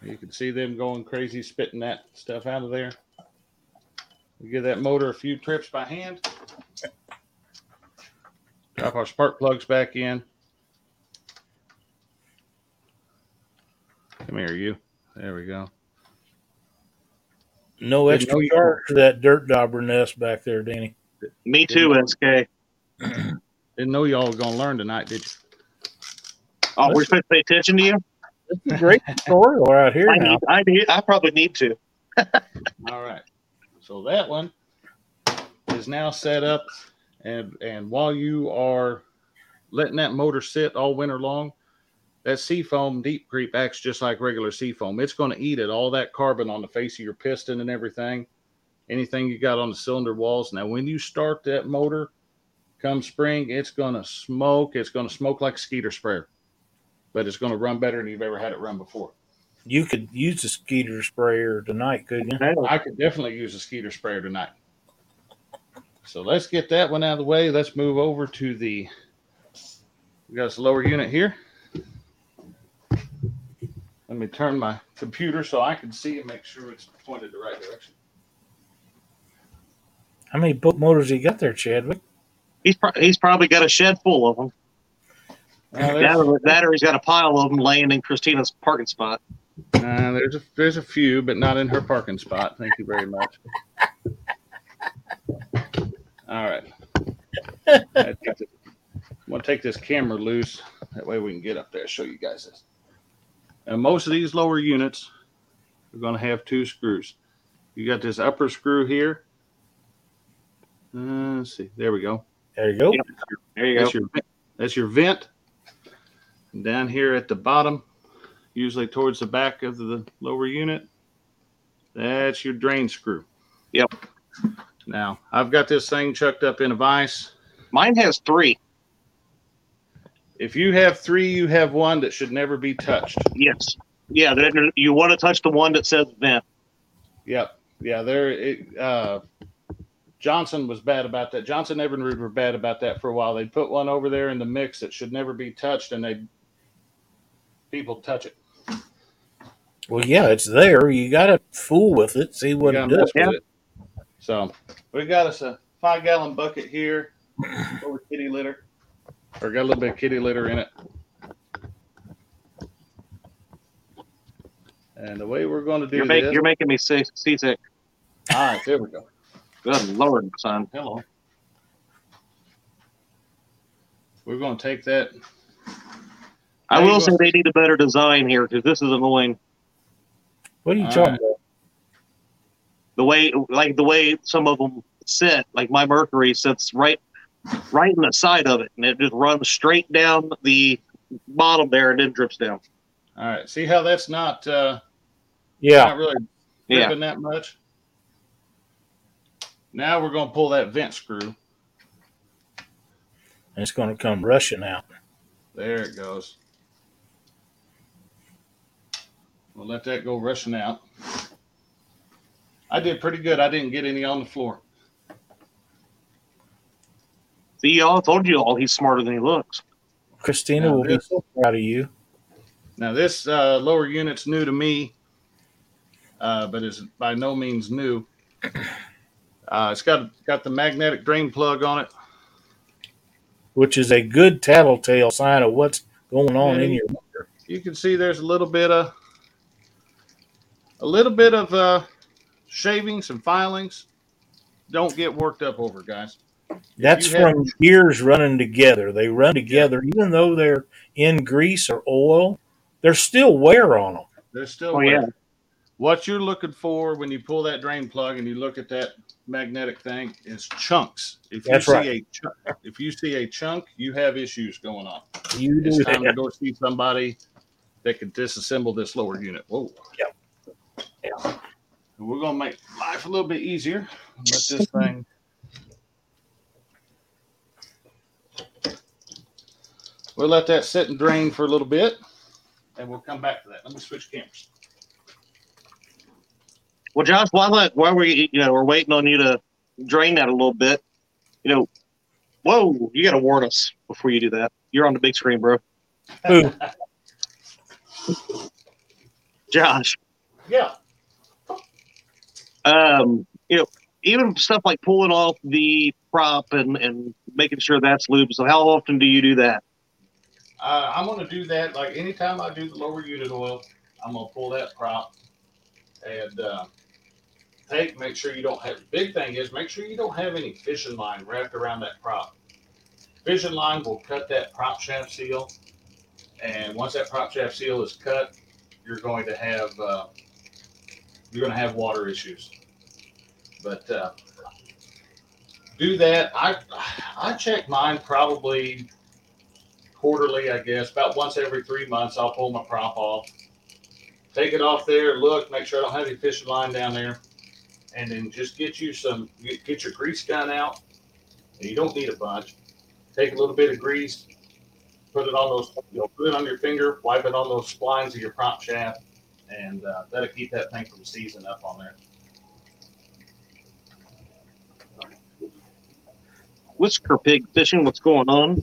You can see them going crazy, spitting that stuff out of there. We give that motor a few trips by hand. Drop our spark plugs back in. Come here, you. There we go. No Didn't extra know charge for that dirt dauber nest back there, Danny. Me too, SK. Didn't know y'all were gonna learn tonight, did you? Oh, we're supposed to pay attention to you. It's a great tutorial right here I now. need, I need. I probably need to. All right. So that one is now set up, and and while you are letting that motor sit all winter long, that seafoam deep creep acts just like regular seafoam. It's going to eat it, all that carbon on the face of your piston and everything, anything you got on the cylinder walls. Now, when you start that motor, come spring, it's going to smoke. It's going to smoke like a skeeter sprayer, but it's going to run better than you've ever had it run before. You could use the skeeter sprayer tonight, couldn't you? I could definitely use a skeeter sprayer tonight. So let's get that one out of the way. Let's move over to the. We got this lower unit here. Let me turn my computer so I can see and make sure it's pointed the right direction. How many boat motors you got there, Chadwick? He's pro- he's probably got a shed full of them. Now, That or, that or he's got a pile of them laying in Christina's parking spot. uh, there's a there's a few, but not in her parking spot. Thank you very much. All right. I'm gonna take this camera loose. That way we can get up there and show you guys this. And most of these lower units are gonna have two screws. You got this upper screw here. Uh, let's see. There we go. There you go. Yep. There you go. That's your that's your vent. And down here at the bottom, usually towards the back of the lower unit, that's your drain screw. Yep. Now I've got this thing chucked up in a vise. Mine has three. If you have three, you have one that should never be touched. Yes. Yeah. You want to touch the one that says vent. Yep. Yeah, there it uh Johnson was bad about that. Johnson Evinrude were bad about that for a while. They put one over there in the mix that should never be touched and they people touch it. Well, yeah, it's there. You got to fool with it, see what it does. mess with it. So we got us a five gallon bucket here over kitty litter. Or got a little bit of kitty litter in it. And the way we're going to do You're, make, this. you're making me sick, seasick. all right, there we go. Good lord, son. Hello. We're going to take that. I will say they need a better design here because this is annoying. What are you All talking right. about? The way, like the way some of them sit, like my Mercury sits right, right in the side of it, and it just runs straight down the bottom there and then drips down. All right. See how that's not uh, Yeah, not really Yeah. dripping that much. Now we're going to pull that vent screw. and it's going to come rushing out. There it goes. We'll let that go rushing out. I did pretty good. I didn't get any on the floor. See, y'all I told you all he's smarter than he looks. Christina Now will be this- so proud of you. Now this uh, lower unit's new to me, uh, but is by no means new. Uh, it's got got the magnetic drain plug on it. which is a good tattletale sign of what's going on in your motor. You can see there's a little bit of a little bit of uh, shavings and filings. Don't get worked up over, guys. That's you have- from gears running together. They run together, even though they're in grease or oil. There's still wear on them. There's still Oh, wear. yeah. What you're looking for when you pull that drain plug and you look at that magnetic thing is chunks. If you see right. a chunk, if you see a chunk, you have issues going on. You do It's time to go see somebody that can disassemble this lower unit. Whoa. We're gonna make life a little bit easier. Let this thing. We'll let that sit and drain for a little bit, and we'll come back to that. Let me switch cameras. Well, Josh, while that, while we you know we're waiting on you to drain that a little bit, you know, whoa, you got to warn us before you do that. You're on the big screen, bro. Who? Josh, Yeah. um, you know, even stuff like pulling off the prop and and making sure that's lubed. So, how often do you do that? Uh, I'm gonna do that. Like anytime I do the lower unit oil, I'm gonna pull that prop and uh, take. Make sure you don't have. Big thing is make sure you don't have any fishing line wrapped around that prop. Fishing line will cut that prop shaft seal, and once that prop shaft seal is cut, you're going to have uh, you're going to have water issues. But uh, do that. I I check mine probably quarterly, I guess, about once every three months. I'll pull my prop off, take it off there, look, make sure I don't have any fishing line down there, and then just get you some, get, your grease gun out. And you don't need a bunch. Take a little bit of grease, put it on those, you know, put it on your finger, wipe it on those splines of your prop shaft, and uh, that'll keep that thing from seizing up on there. Whisker pig fishing. What's going on?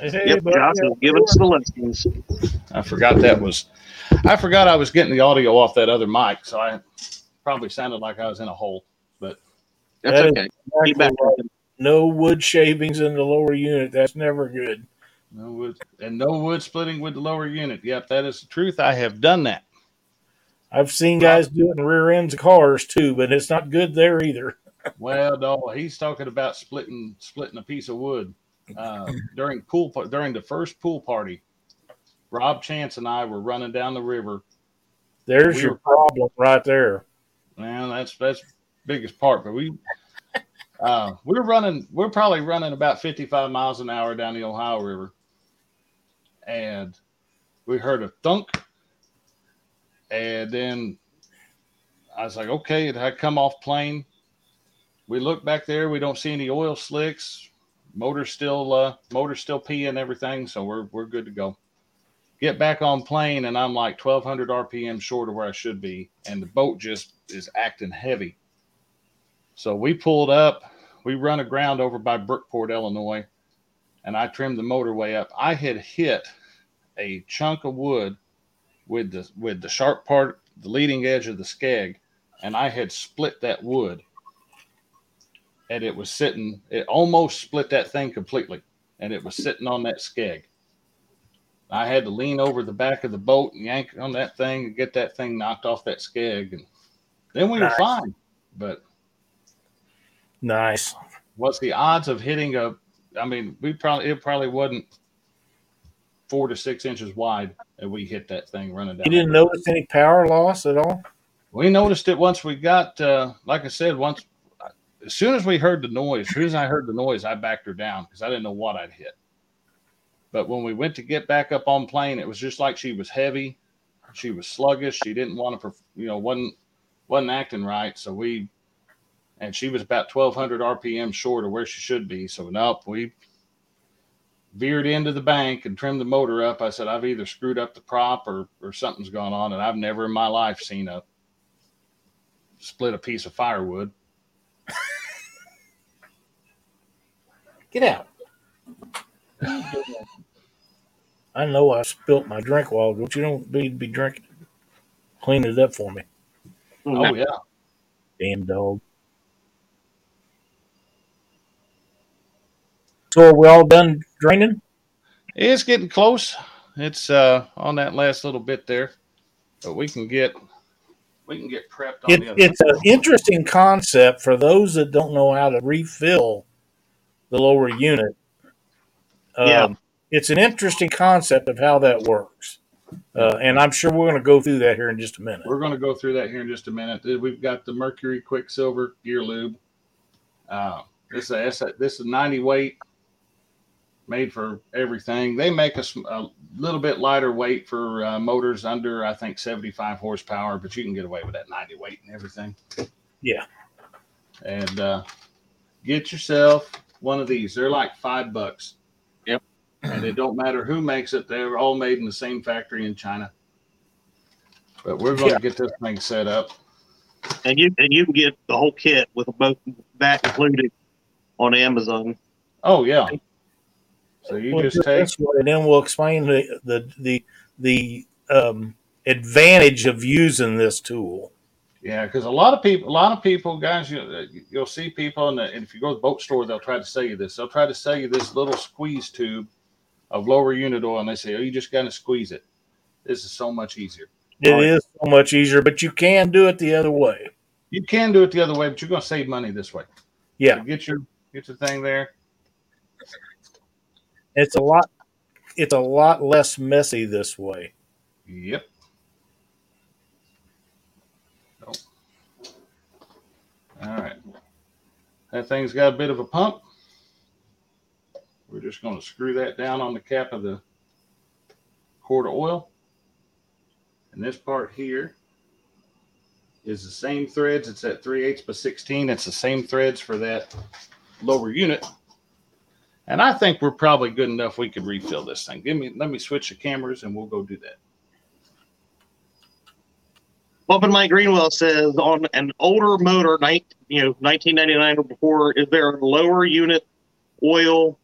Hey, Yep, buddy, Josh is giving us the lessons. I forgot that was, I forgot I was getting the audio off that other mic, so I probably sounded like I was in a hole. That's That is okay. Keep back. no wood shavings in the lower unit. That's never good. No wood and no wood splitting with the lower unit. Yep, that is the truth. I have done that. I've seen guys do it in rear ends of cars too, but it's not good there either. Well, no, he's talking about splitting splitting a piece of wood uh, during pool during the first pool party. Rob Chance and I were running down the river. There's We your were- problem right there. Man, that's that's biggest part. But we uh, we're running. We're probably running about fifty five miles an hour down the Ohio River, and we heard a thunk, and then I was like, okay, it had come off plane. We look back there. We don't see any oil slicks. Motor's still uh, motor still peeing everything, so we're we're good to go. Get back on plane, and I'm like 1,200 RPM short of where I should be, and the boat just is acting heavy. So we pulled up. We run aground over by Brookport, Illinois, and I trimmed the motorway up. I had hit a chunk of wood with the with the sharp part, the leading edge of the skeg, and I had split that wood. And it was sitting, it almost split that thing completely. And it was sitting on that skeg. I had to lean over the back of the boat and yank on that thing and get that thing knocked off that skeg. And then we were fine. But Nice. what's the odds of hitting a? I mean, we probably it probably wasn't four to six inches wide, and we hit that thing running down. You didn't notice any power loss at all? We noticed it once we got, uh, like I said, once as soon as we heard the noise, as soon as I heard the noise, I backed her down because I didn't know what I'd hit. But when we went to get back up on plane, it was just like she was heavy. She was sluggish. She didn't want to, you know, wasn't wasn't acting right. So we, and she was about twelve hundred RPM short of where she should be. So nope, we veered into the bank and trimmed the motor up. I said I've either screwed up the prop or or something's gone on, and I've never in my life seen a split a piece of firewood. Get out. I know I spilt my drink while but you don't need to be drinking. Clean it up for me. Oh yeah. Damn dog. So are we all done draining? It's getting close. It's uh on that last little bit there. But we can get we can get prepped on It, the other it's an interesting concept for those that don't know how to refill the lower unit. Um, Yeah. It's an interesting concept of how that works. Uh, and I'm sure we're going to go through that here in just a minute. We're going to go through that here in just a minute. We've got the Mercury Quicksilver gear lube. Uh, this is a, this is 90 weight made for everything. They make a, a little bit lighter weight for uh, motors under, I think, 75 horsepower, but you can get away with that 90 weight and everything. Yeah. And uh, get yourself one of these. They're like five bucks. Yep. And it don't matter who makes it. They're all made in the same factory in China. But we're going to get this thing set up. And you and you can get the whole kit with both that included on Amazon. Oh yeah. So you Well, just take this way, and then we'll explain the the the, the um, advantage of using this tool. Yeah, because a lot of people, a lot of people, guys, you, you'll see people, in the, and if you go to the boat store, they'll try to sell you this. They'll try to sell you this little squeeze tube of lower unit oil, and they say, "Oh, you just got to squeeze it." This is so much easier. It Right. is so much easier, but you can do it the other way. You can do it the other way, but you're going to save money this way. Yeah, So get your get your thing there. It's a lot. It's a lot less messy this way. Yep. All right. That thing's got a bit of a pump. We're just going to screw that down on the cap of the quart of oil. And this part here is the same threads. It's at 3 eighths by 16. It's the same threads for that lower unit. And I think we're probably good enough. We could refill this thing. Give me, let me switch the cameras and we'll go do that. Bumpin' Mike Greenwell says on an older motor, you know, 1999 or before, is there a lower unit oil?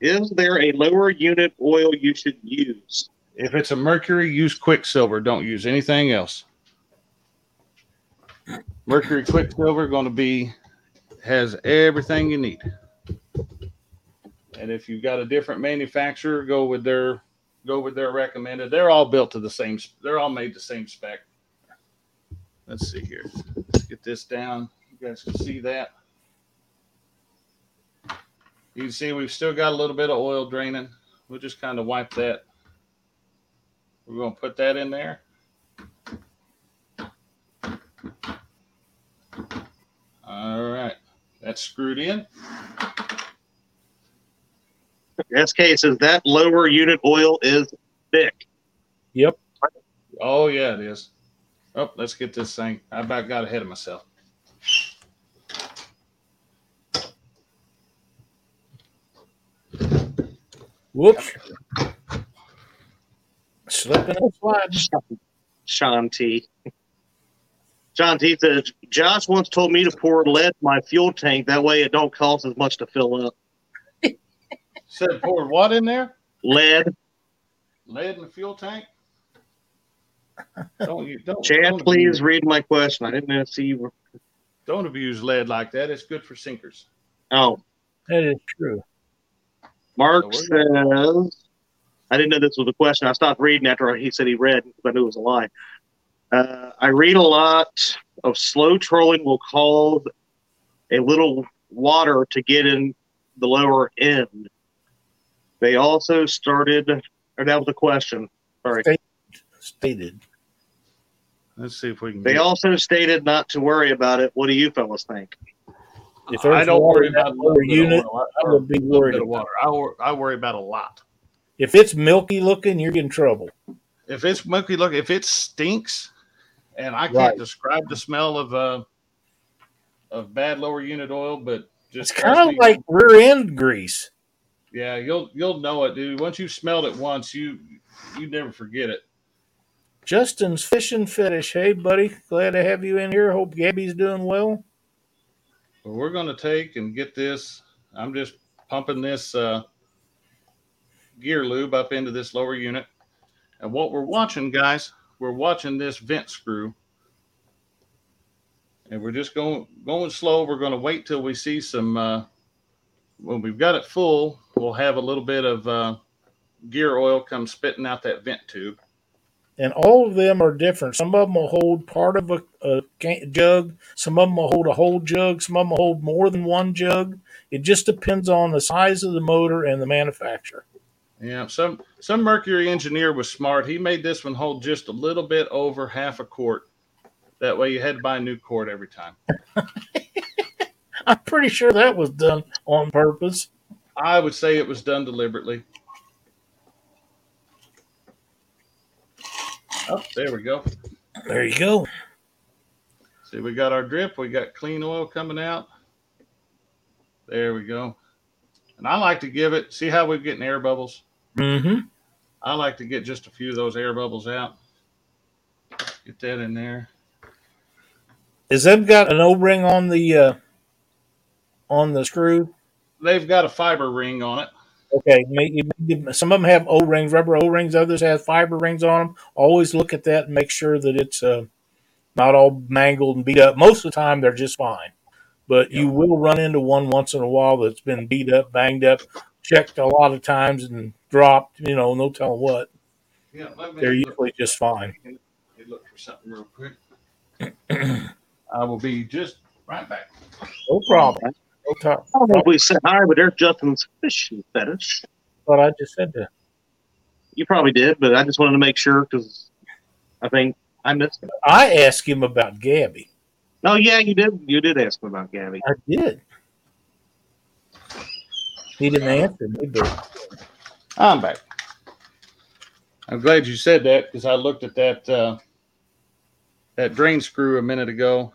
Is there a lower unit oil you should use? If it's a mercury, use Quicksilver. Don't use anything else. Mercury Quicksilver going to be has everything you need. And if you've got a different manufacturer, go with their go with their recommended. They're all built to the same. They're all made the same spec. Let's see here. Let's get this down. You guys can see that. You can see we've still got a little bit of oil draining. We'll just kind of wipe that we're going to put that in there. All right. That's screwed in. SK says that lower unit oil is thick. Yep. Oh, yeah, it is. Oh, let's get this thing. I about got ahead of myself. Whoops. Slipping and sliding. Sean T. Sean T says Josh once told me to pour lead in my fuel tank. That way it don't cost as much to fill up. Said pour what in there? Lead. Lead in the fuel tank? Don't you don't, Chad, don't please abuse- read my question. I didn't see you. were- don't abuse lead like that. It's good for sinkers. Oh, That is true. Mark So says, I didn't know this was a question. I stopped reading after he said he read because I knew it was a lie. Uh, I read a lot of slow trolling will cause a little water to get in the lower end. They also started, or that was a question. Sorry. Stated. Let's see if we can. They get- also stated not to worry about it. What do you fellas think? If I don't worry about a lower little bit of unit, oil. I would be worried about water. I, wor- I worry about a lot. If it's milky looking, you're in trouble. if it's milky looking, if it stinks and i can't Right. describe the smell of uh of bad lower unit oil but It's kind of me, like rear end grease. Yeah you'll you'll know it dude once you've smelled it once you you never forget it Justin's fishing fetish. Hey, buddy. Glad to have you in here. Hope Gabby's doing well. but we're going to take and get this i'm just pumping this uh gear lube up into this lower unit and what we're watching guys we're watching this vent screw and we're just going going slow we're going to wait till we see some uh when we've got it full we'll have a little bit of uh gear oil come spitting out that vent tube And all of them are different. Some of them will hold part of a, a jug. Some of them will hold a whole jug. Some of them will hold more than one jug. It just depends on the size of the motor and the manufacturer. Yeah, some some Mercury engineer was smart. He made this one hold just a little bit over half a quart. That way, you had to buy a new quart every time. I'm pretty sure that was done on purpose. I would say it was done deliberately. Oh, there we go. There you go. See, we got our drip. We got clean oil coming out. There we go. And I like to give it. See how we're getting air bubbles. Mm-hmm. I like to get just a few of those air bubbles out. Get that in there. Is that got an O ring on the uh, on the screw? They've got a fiber ring on it. Okay, some of them have O rings, rubber O rings. Others have fiber rings on them. Always look at that and make sure that it's uh, not all mangled and beat up. Most of the time, they're just fine, but you will run into one once in a while that's been beat up, banged up, checked a lot of times and dropped. You know, no telling what. Yeah, They're usually just fine. let look for something real quick. I will be just right back. No problem. No problem. I don't know if we said hi, but there's Justin's fishing fetish. But I just said that. You probably did, but I just wanted to make sure because I think I missed it. I asked him about Gabby. Oh yeah, you did. You did ask me about Gabby. I did. He didn't answer me, but I'm back. I'm glad you said that because I looked at that uh, that drain screw a minute ago,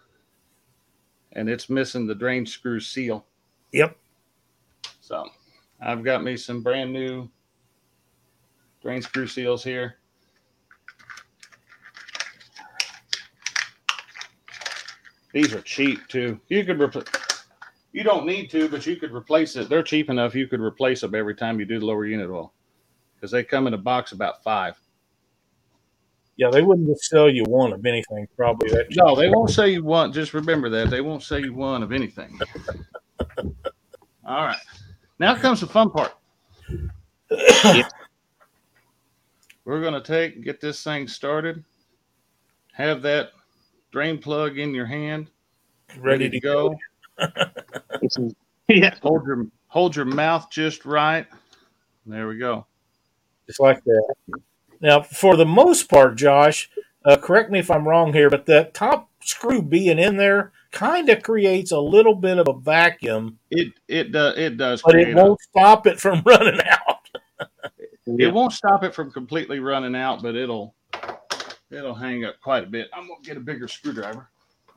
and it's missing the drain screw seal. yep. So I've got me some brand new drain screw seals here. These are cheap too. You could repl- you don't need to, but you could replace it. They're cheap enough. You could replace them every time you do the lower unit oil because they come in a box about five. Yeah, they wouldn't just sell you one of anything, probably. That No, they won't say you want. Just remember that they won't say you want of anything. All right, now comes the fun part. We're gonna take get this thing started. Have that drain plug in your hand, ready to go. This is- yeah, Hold your hold your mouth just right. There we go. Just like that. Now, for the most part, Josh, uh, correct me if I'm wrong here, but that top screw being in there kind of creates a little bit of a vacuum, It it does it does but it won't stop it from running out. it won't stop it from completely running out, but it'll it'll hang up quite a bit. I'm gonna get a bigger screwdriver.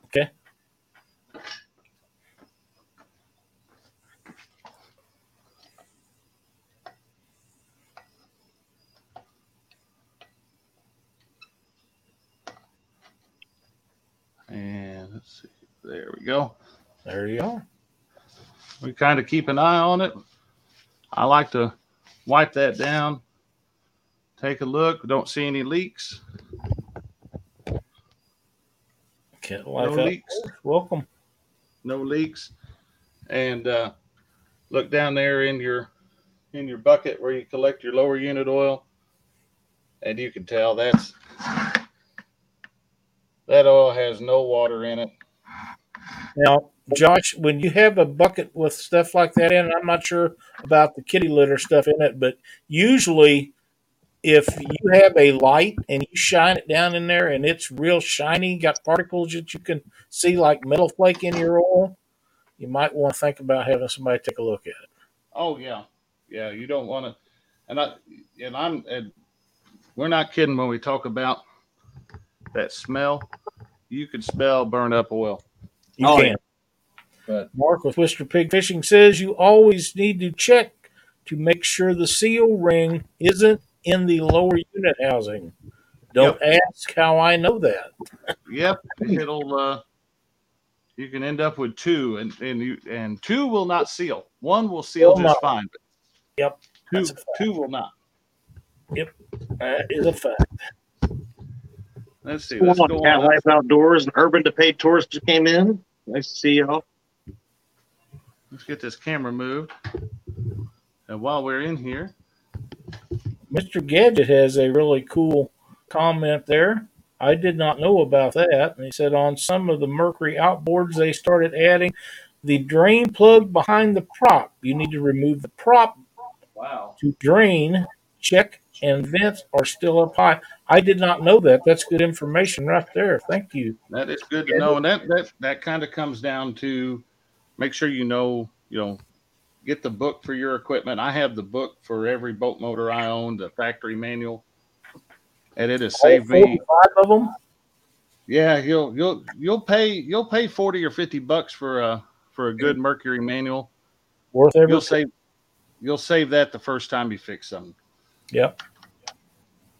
Okay. And let's see. There we go. There you are. We kind of keep an eye on it. I like to wipe that down. Take a look. Don't see any leaks. Can't life No leaks. Welcome. No leaks. And uh, look down there in your in your bucket where you collect your lower unit oil, and you can tell that's that oil has no water in it. Now, Josh, when you have a bucket with stuff like that in, it, I'm not sure about the kitty litter stuff in it, but usually if you have a light and you shine it down in there and it's real shiny, got particles that you can see like metal flake in your oil, you might want to think about having somebody take a look at it. Oh yeah, yeah. You don't want to, and I and I'm and we're not kidding when we talk about that smell. You can smell burned up oil. You Oh, can. yeah. But Mark with Whisker Pig Fishing says you always need to check to make sure the seal ring isn't in the lower unit housing. Don't ask how I know that. yep, it'll. uh You can end up with two, and and you and two will not seal. One will seal Will just not. fine. Yep, two that's a fact. two will not. Yep, that is a fact. Let's see. Come Let's go Cat on. Life Outdoors and Urban to Pay Tours just came in. Nice to see y'all. Let's get this camera moved. And while we're in here, Mr. Gadget has a really cool comment there. I did not know about that. And he said on some of the Mercury outboards, they started adding the drain plug behind the prop. You need to remove the prop wow, to drain, check, and vents are still up high. I did not know that. That's good information right there. Thank you. that is good to know. And that that that kind of comes down to make sure you know, you know, get the book for your equipment. I have the book for every boat motor I own, the factory manual, and it has saved me. Five of them. Yeah, you'll you'll you'll pay you'll pay forty or fifty bucks for a for a good Mercury manual. Worth every. You'll save you'll save that the first time you fix something. Yep.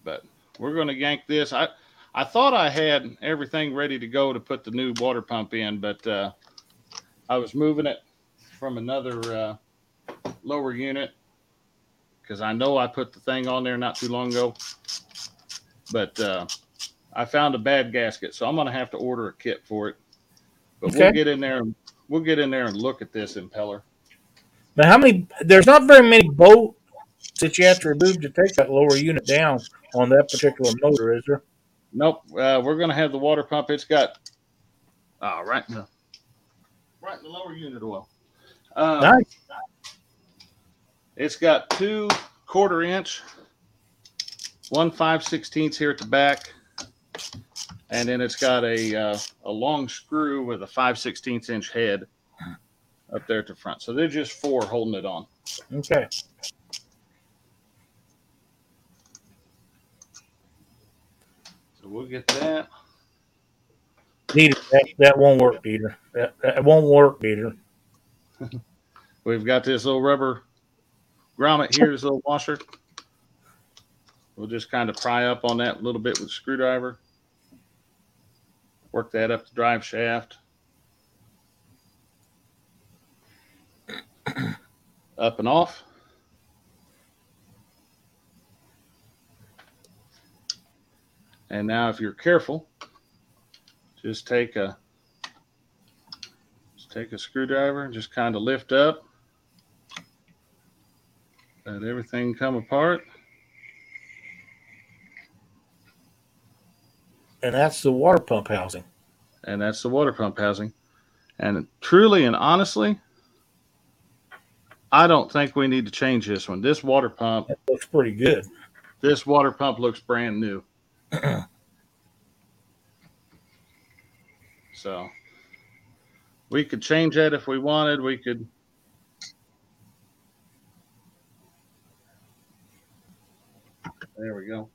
But we're going to yank this. I I thought I had everything ready to go to put the new water pump in, but uh, I was moving it from another uh, lower unit because I know I put the thing on there not too long ago. But uh, I found a bad gasket, so I'm going to have to order a kit for it. But Okay. we'll get in there and we'll get in there and look at this impeller. Now, how many? There's not very many bolts that you have to remove to take that lower unit down on that particular motor, is there? Nope. Uh, we're gonna have the water pump. It's got uh, right in the right in the lower unit oil. Uh, Nice. It's got two quarter inch, one five sixteenths here at the back, and then it's got a uh, a long screw with a five sixteenths inch head up there at the front. So they're just four holding it on. Okay. We'll get that. Peter, that, that won't work, Peter. That, that won't work, Peter. We've got this little rubber grommet here, this little washer. We'll just kind of pry up on that a little bit with a screwdriver. Work that up the drive shaft. Up and off. And now if you're careful, just take a just take a screwdriver and just kind of lift up. Let everything come apart. And that's the water pump housing. and that's the water pump housing. And truly and honestly, I don't think we need to change this one. This water pump, That looks pretty good. this water pump looks brand new. so we could change that if we wanted. We could. There we go.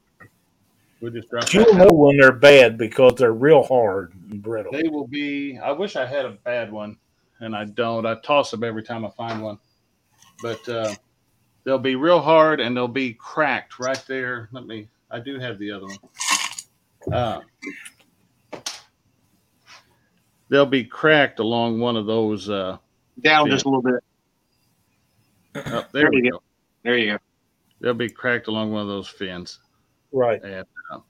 We'll just drop you'll know when they're bad because they're real hard and brittle. They will be. I wish I had a bad one, and I don't. I toss them every time I find one, but uh, they'll be real hard and they'll be cracked right there. Let me. I do have the other one. Uh, they'll be cracked along one of those. Uh, Down Yeah. just a little bit. oh, there we you go. There you go. They'll be cracked along one of those fins. Right. and um,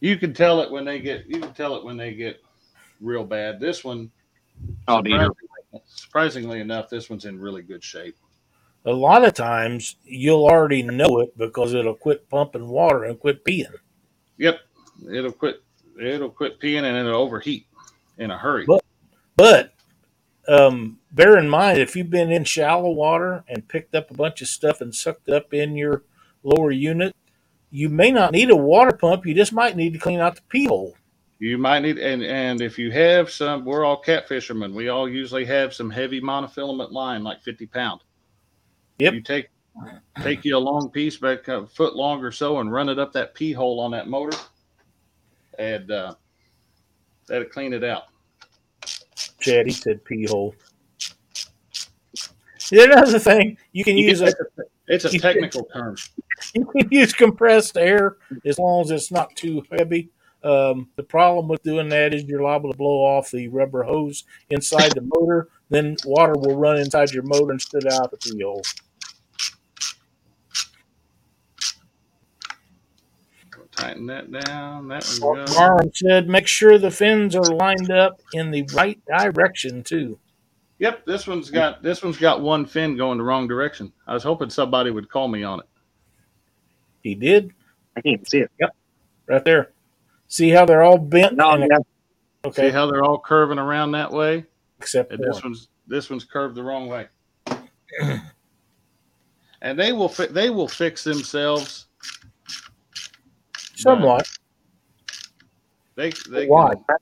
you can tell it when they get you can tell it when they get real bad. This one, Oh, dear. surprisingly, surprisingly enough, this one's in really good shape. A lot of times you'll already know it because it'll quit pumping water and quit peeing. Yep, it'll quit. It'll quit peeing and it'll overheat in a hurry. But- But um, bear in mind, if you've been in shallow water and picked up a bunch of stuff and sucked up in your lower unit, you may not need a water pump. You just might need to clean out the pee hole. You might need and and if you have some, we're all cat fishermen. We all usually have some heavy monofilament line, like fifty pound. Yep. You take take you a long piece, back a foot long or so, and run it up that pee hole on that motor, and uh, that'll clean it out. Chad, he said pee hole. There's another thing, you can You use can- a, It's a technical term. you can use compressed air as long as it's not too heavy. Um, the problem with doing that is you're liable to blow off the rubber hose inside the motor. Then water will run inside your motor instead of out the pee hole. Tighten that down. That one goes. Marlon said, make sure the fins are lined up in the right direction too. Yep, this one's got this one's got one fin going the wrong direction. I was hoping somebody would call me on it. He did I can't see it. Yep, right there. See how they're all bent? No, and- yeah. See okay, how they're all curving around that way? except And this one. one's this one's curved the wrong way. and they will fi- they will fix themselves. Somewhat. They they Why? Can,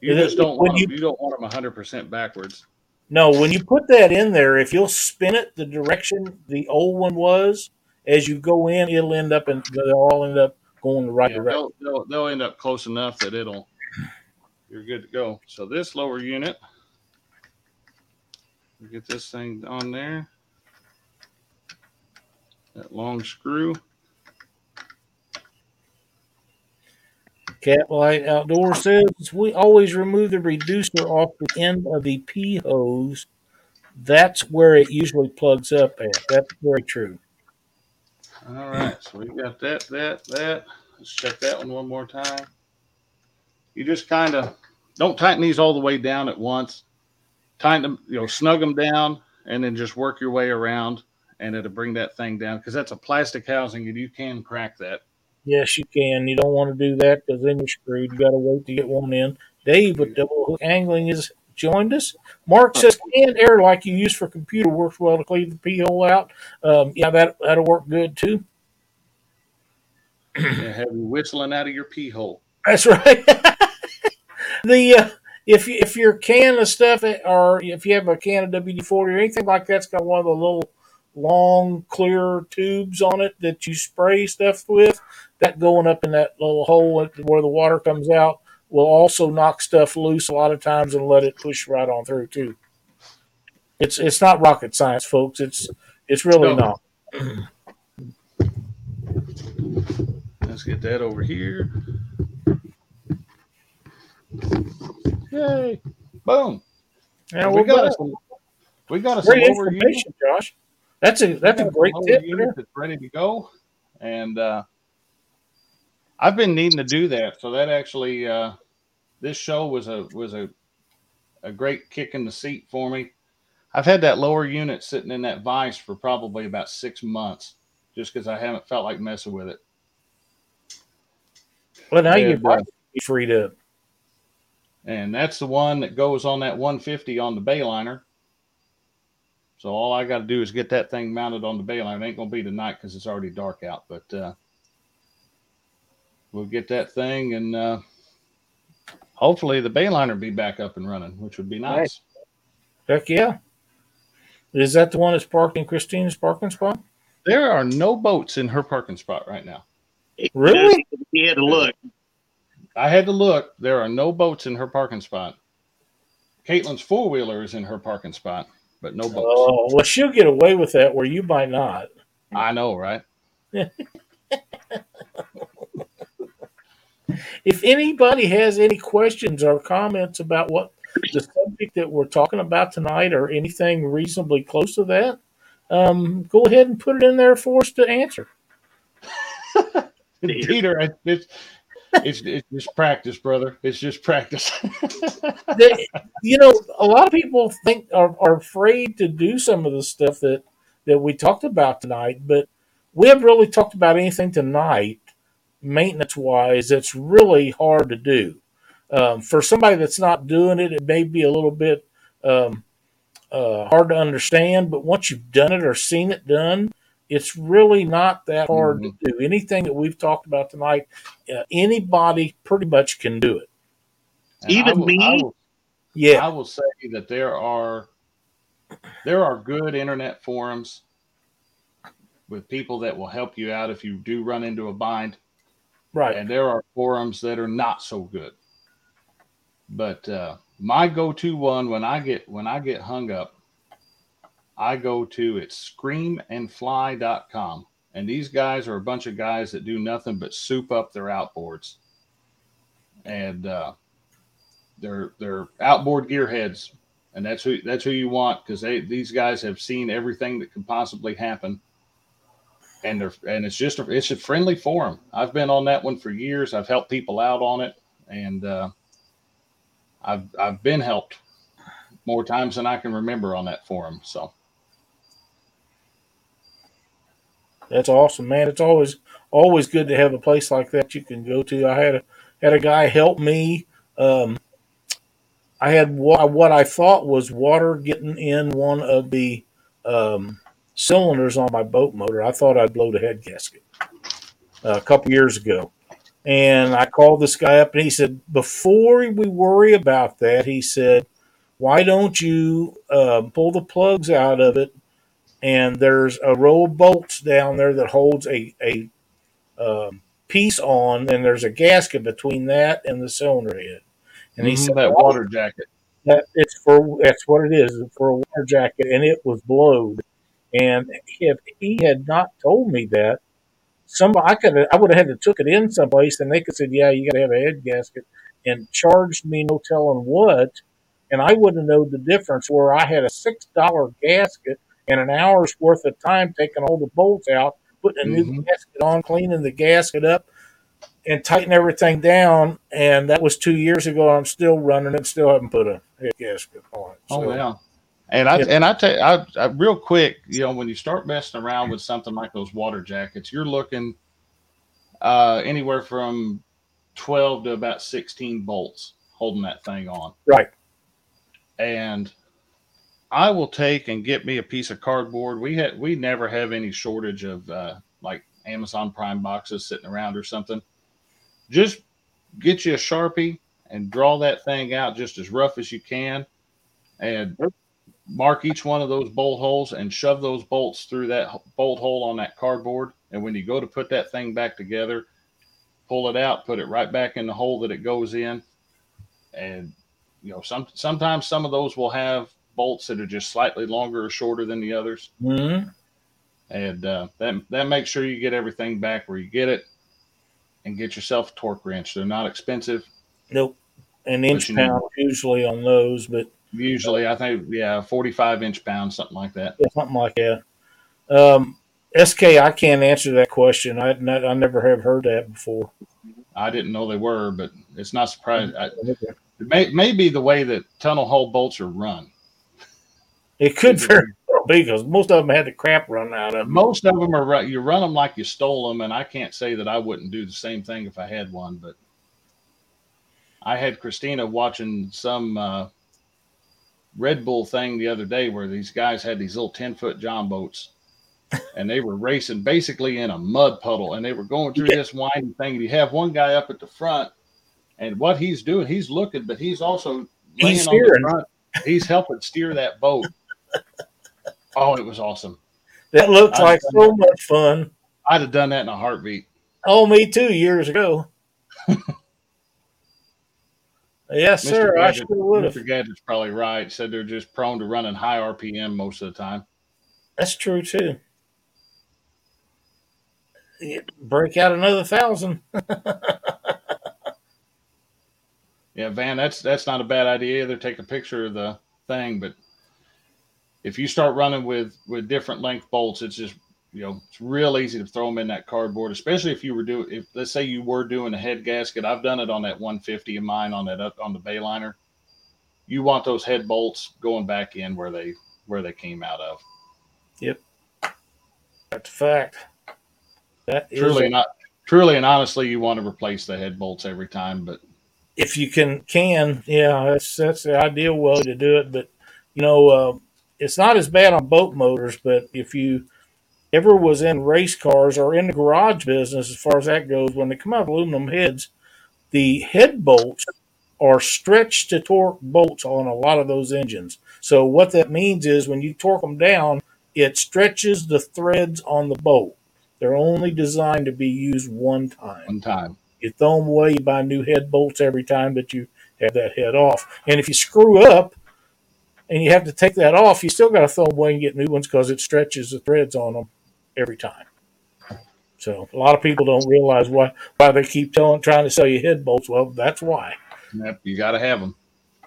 you it- just don't want you- them, you don't want them hundred percent backwards. No, when you put that in there, if you'll spin it the direction the old one was, as you go in, it'll end up and they'll all end up going the right Yeah, direction. they'll, they'll, they'll end up close enough that it'll you're good to go. So this lower unit, get this thing on there. That long screw. Catlight Outdoor says we always remove the reducer off the end of the P hose. That's where it usually plugs up at. That's very true. All right, so we've got that, that, that. Let's check that one one more time. You just kind of don't tighten these all the way down at once. Tighten them, you know, snug them down, and then just work your way around, and it'll bring that thing down because that's a plastic housing, and you can crack that. Yes, you can. You don't want to do that because then you're screwed. You got to wait to get one in. Dave with Double Hook Angling has joined us. Mark says canned air like you use for computer works well to clean the pee hole out. Um, yeah, that that'll work good too. and have you whistling out of your pee hole. That's right. the uh, if you, if your can of stuff or if you have a can of WD forty or anything like that's got one of the little long clear tubes on it that you spray stuff with, that going up in that little hole where the water comes out will also knock stuff loose a lot of times and let it push right on through too. It's it's not rocket science, folks. It's it's really No. not. Let's get that over here. Yay! Boom. Yeah, we got us. We got us great information, Josh. That's a that's a great tip. unit that's ready to go, and uh, I've been needing to do that. So that actually, uh, this show was a was a a great kick in the seat for me. I've had that lower unit sitting in that vise for probably about six months, just because I haven't felt like messing with it. Well, now you're freed up. and that's the one that goes on that 150 on the Bayliner. So all I got to do is get that thing mounted on the Bayliner. It ain't gonna be tonight because it's already dark out, but uh, we'll get that thing and uh, hopefully the Bayliner will be back up and running, which would be nice. Right. Heck yeah. Is that the one that's parked in Christine's parking spot? There are no boats in her parking spot right now. Really? He had to look. I had to look. There are no boats in her parking spot. Caitlin's four wheeler is in her parking spot, but no boats. Oh, well, she'll get away with that where you might not. I know, right? If anybody has any questions or comments about what the subject that we're talking about tonight or anything reasonably close to that, um, go ahead and put it in there for us to answer. Peter, it's, it's it's just practice, brother. It's just practice. They- you know, a lot of people think are, are afraid to do some of the stuff that that we talked about tonight, but we haven't really talked about anything tonight, maintenance wise. it's really hard to do. Um, for somebody that's not doing it, it may be a little bit um, uh, hard to understand. But once you've done it or seen it done, it's really not that hard to do. Anything that we've talked about tonight, uh, anybody pretty much can do it. And Even will, me? I will, Yeah. I will say that there are there are good internet forums with people that will help you out if you do run into a bind, Right. and there are forums that are not so good. But uh, my go-to one when I get when I get hung up, I go to it's screamandfly.com. And these guys are a bunch of guys that do nothing but soup up their outboards. And uh, they're they're outboard gearheads, and that's who that's who you want because they these guys have seen everything that could possibly happen, and they're and it's just a, it's a friendly forum. I've been on that one for years. I've helped people out on it, and uh, I've I've been helped more times than I can remember on that forum. So That's awesome, man. It's always always good to have a place like that you can go to. I had a had a guy help me. Um, I had wa- what I thought was water getting in one of the um, cylinders on my boat motor. I thought I'd blow the head gasket uh, a couple years ago, and I called this guy up and he said, "Before we worry about that," he said, why don't you uh, pull the plugs out of it? And there's a row of bolts down there that holds a a um, piece on, and there's a gasket between that and the cylinder head. And he Mhm, said that water jacket. that it's for that's what it is for a water jacket, and it was blowed. And if he had not told me that, some I could I would have had to took it in someplace, and they could said, "Yeah, you got to have a head gasket," and charged me no telling what, and I wouldn't have known the difference. Where I had a six dollar gasket and an hour's worth of time taking all the bolts out, putting a new Mhm. gasket on, cleaning the gasket up, and tighten everything down. And that was two years ago. I'm still running it, still haven't put a head gasket on. Oh So, yeah. And I Yeah. and I tell I, I real quick, you know, when you start messing around with something like those water jackets, you're looking uh, anywhere from twelve to about sixteen bolts holding that thing on. Right. And I will take and get me a piece of cardboard. We had we never have any shortage of uh, like Amazon Prime boxes sitting around or something. Just get you a sharpie and draw that thing out just as rough as you can, and mark each one of those bolt holes and shove those bolts through that bolt hole on that cardboard. And when you go to put that thing back together, pull it out, put it right back in the hole that it goes in. And you know, some sometimes some of those will have bolts that are just slightly longer or shorter than the others, mhm. and uh, that that makes sure you get everything back where you get it, and get yourself a torque wrench. They're not expensive. Nope. An inch pound usually on those, but Usually, I think yeah, forty-five inch pounds, something like that. yeah, something like that. Um, SK, I can't answer that question. I I never have heard that before. I didn't know they were, but it's not surprising. I, it may, may be the way that tunnel hull bolts are run. It could very well be because most of them had the crap run out of them. Most of them are you run them like you stole them, and I can't say that I wouldn't do the same thing if I had one. But I had Christina watching some uh, Red Bull thing the other day where these guys had these little ten foot John boats, and they were racing basically in a mud puddle, and they were going through this winding thing. And you have one guy up at the front, and what he's doing, he's looking, but he's also laying He's on the steering. front. He's helping steer that boat. Oh, it was awesome. That looked I- like so much fun. I'd have done that in a heartbeat. Oh, me too, years ago. yes, Mr. sir. I sure would have. Mr. Gadget's probably right. Said they're just prone to running high RPM most of the time. That's true too. Break out another thousand. Yeah, Van, that's that's not a bad idea either. Take a picture of the thing, but if you start running with with different length bolts, it's just you know it's real easy to throw them in that cardboard. Especially if you were doing, if let's say you were doing a head gasket, I've done it on that 150 of mine on that up on the Bayliner. You want those head bolts going back in where they where they came out of. Yep, that's a fact. That is Truly not truly and honestly, you want to replace the head bolts every time, but if you can can yeah that's that's the ideal way to do it but you know uh, it's not as bad on boat motors but if you ever was in race cars or in the garage business as far as that goes when they come out of aluminum heads the head bolts are stretched to torque bolts on a lot of those engines so what that means is when you torque them down it stretches the threads on the bolt they're only designed to be used one time one time. you throw them away, you buy new head bolts every time that you have that head off. And if you screw up and you have to take that off, you still got to throw them away and get new ones because it stretches the threads on them every time. So a lot of people don't realize why why they keep telling trying to sell you head bolts. Well, that's why Yep, you got to have them.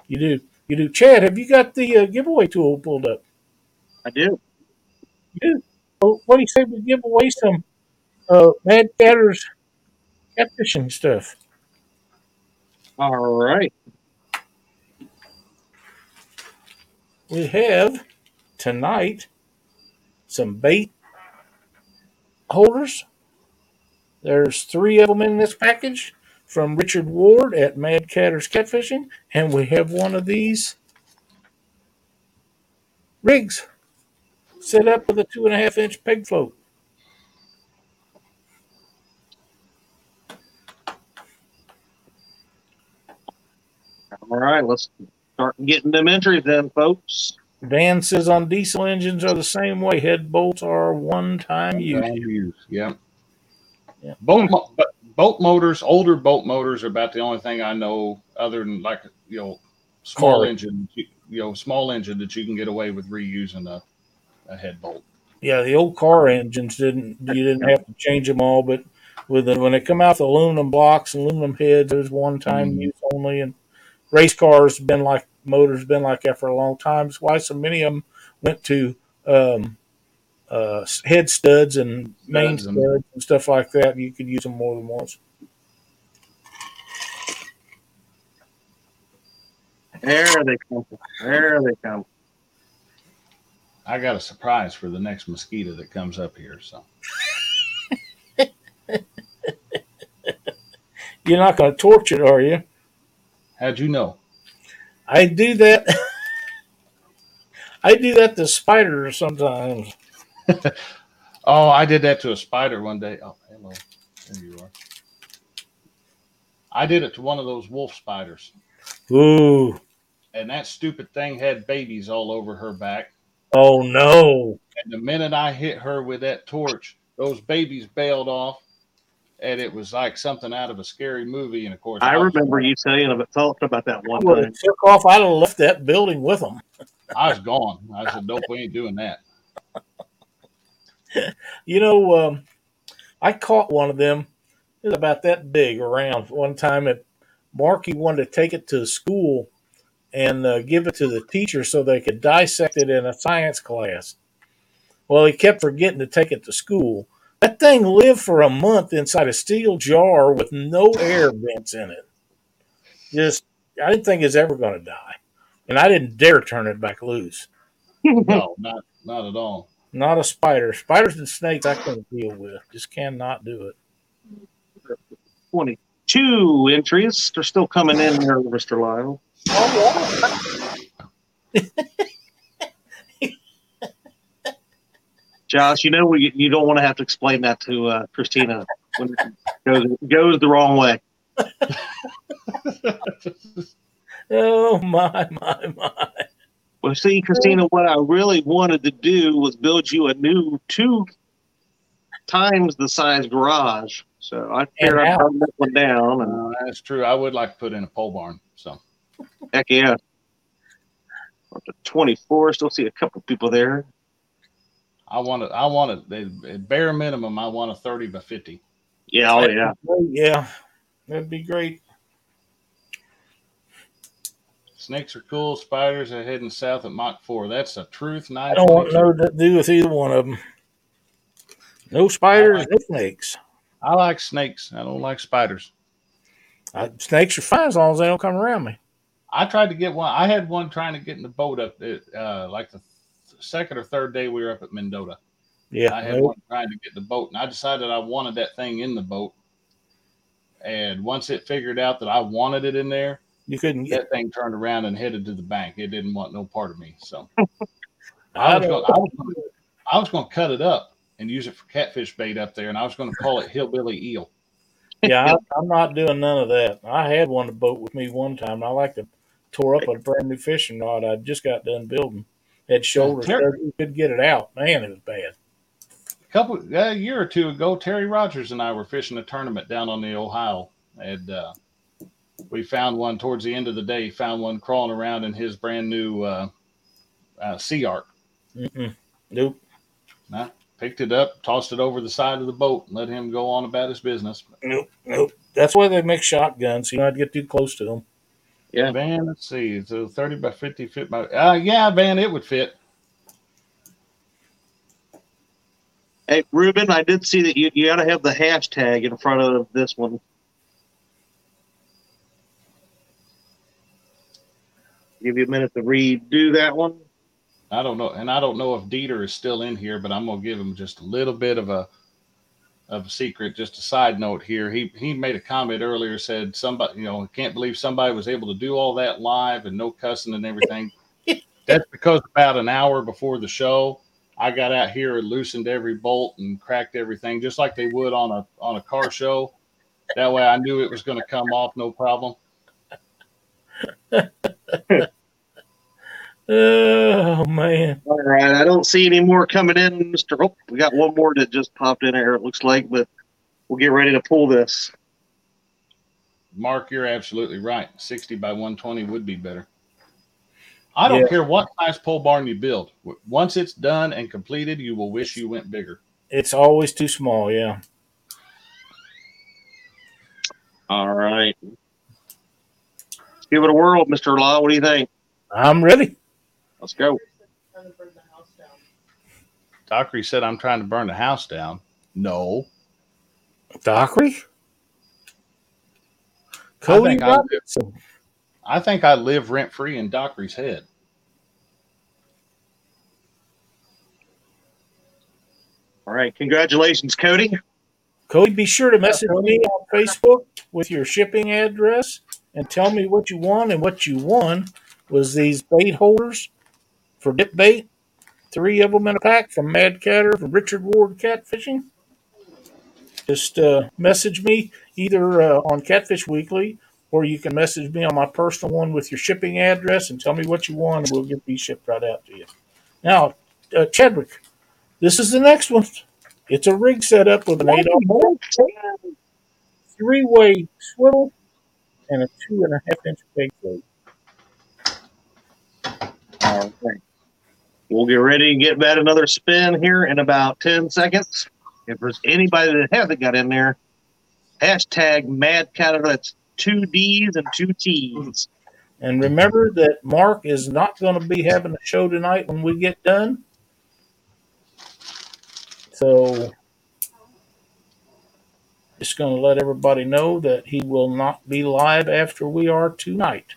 you do. You do. Chad, have you got the uh, giveaway tool pulled up? I do. You Well, what do you say we give away some uh, Madd Catter's catfishing stuff? All right. we have tonight some bait holders. There's three of them in this package from Richard Ward at Madd Catter's Catfishing, and we have one of these rigs set up with a two and a half inch peg float. All right. Let's Start getting them entries then, folks. Dan says on diesel engines are the same way. Head bolts are one time use. Yeah. Yeah. But boat motors, older bolt motors are about the only thing I know other than like, you know, small Car. engine, you know, small engine that you can get away with reusing a, a head bolt. Yeah, the old car engines didn't. You didn't have to change them all, but with the, when they come out the aluminum blocks, aluminum heads, it was one time Mhm. use only. And race cars been like motors been like that for a long time. That's why so many of them went to um, uh, head studs and main Studs studs and stuff like that. You could use them more than once. There they come. There they come. I got a surprise for the next mosquito that comes up here. So You're not going to torch it, are you? how'd you know? I do that. I do that to spiders sometimes. Oh, I did that to a spider one day. Oh, hello. There you are. I did it to one of those wolf spiders, Ooh. and that stupid thing had babies all over her back. Oh no. And the minute I hit her with that torch, those babies bailed off, and it was like something out of a scary movie. And of course, I was- remember you saying about talking about that one would time. took off. I'd have left that building with them. I was gone. I said, "Nope, we ain't doing that." You know, um, I caught one of them. It was about that big around one time. At Marky wanted to take it to school and uh, give it to the teacher so they could dissect it in a science class. Well, he kept forgetting to take it to school. That thing lived for a month inside a steel jar with no air vents in it. Just, I didn't think it was ever going to die, and I didn't dare turn it back loose. No, not not at all. Not a spider. Spiders and snakes I couldn't deal with. Just cannot do it. 22 entries. They're still coming in here, Mr. Lyle. Josh, you know we, you don't want to have to explain that to uh, Christina when it goes, goes the wrong way. Oh my my my! Well, see, Christina, what I really wanted to do was build you a new two times the size garage. So I figured I'd how? that one down and Uh, that's true. I would like to put in a pole barn. So heck yeah. Up to 24, still see a couple people there. I want to. I want to. At bare minimum, I want a thirty by fifty. Yeah, oh yeah. Yeah, that'd be great. Snakes are cool. Spiders are heading south at Mach 4. That's the truth. Nice I don't want no to do with either one of them. No spiders, no snakes. I like snakes. I don't like spiders. Uh, snakes are fine as long as they don't come around me. I tried to get one. I had one trying to get in the boat up at, uh, like the th- second or third day we were up at Mendota. Yeah, I had one trying to get the boat, and I decided I wanted that thing in the boat. And once it figured out that I wanted it in there, you couldn't get. that thing turned around and headed to the bank. It didn't want no part of me. So I was don't- going. I was gonna, I was going to cut it up and use it for catfish bait up there, and I was going to call it hillbilly eel. Yeah, I, I'm not doing none of that. I had one to boat with me one time. I like to tore up a brand new fishing rod I just got done building. Had shoulders, Ter- could get it out. Man, it was bad. A couple a year or two ago, Terry Rogers and I were fishing a tournament down on the Ohio, and uh, we found one towards the end of the day. Found one crawling around in his brand new uh, uh, SeaArk. Mm-mm. Nope. Picked it up, tossed it over the side of the boat, and let him go on about his business. Nope. Nope. That's why they make shotguns. You don't have to get too close to them. Yeah. Van, let's see, so thirty by fifty fit by. Uh, yeah, Van, it would fit. Hey, Ruben, I did see that you, you got to have the hashtag in front of this one. Give you a minute to redo that one. I don't know, and I don't know if Dieter is still in here, but I'm gonna give him just a little bit of a of a secret. Just a side note here. He he made a comment earlier, said somebody, you know, can't believe somebody was able to do all that live and no cussing and everything. That's because about an hour before the show, I got out here and loosened every bolt and cracked everything, just like they would on a on a car show. That way, I knew it was going to come off no problem. Oh man. All right, I don't see any more coming in, Mister. Oh, we got one more that just popped in here. It looks like, but we'll get ready to pull this. Mark, you're absolutely right. 60 by 120 would be better. I don't Yeah. care what size pole barn you build. Once it's done and completed, you will wish you went bigger. It's always too small, yeah. All right, give it a whirl, Mister Law. What do you think? I'm ready. Let's go. Dockery said, I'm trying to burn the house down. No. Dockery? I Cody think I live, Robinson. I think I live rent free in Dockery's head. All right, congratulations, Cody. Cody, be sure to message me on Facebook with your shipping address and tell me what you want. And what you won was these bait holders for dip bait, three of them in a pack from Madd Catter from Richard Ward Catfishing. Just uh, message me either uh, on Catfish Weekly or you can message me on my personal one with your shipping address and tell me what you want, and we'll get these shipped right out to you. Now, uh, Chadwick, this is the next one. It's a rig setup with an eight three way swivel and a two and a half inch bait float. All right. We'll get ready and get that another spin here in about 10 seconds. If there's anybody that hasn't got in there, hashtag Madd Catter. That's two D's and two T's. And remember that Mark is not going to be having a show tonight when we get done. So, just going to let everybody know that he will not be live after we are tonight.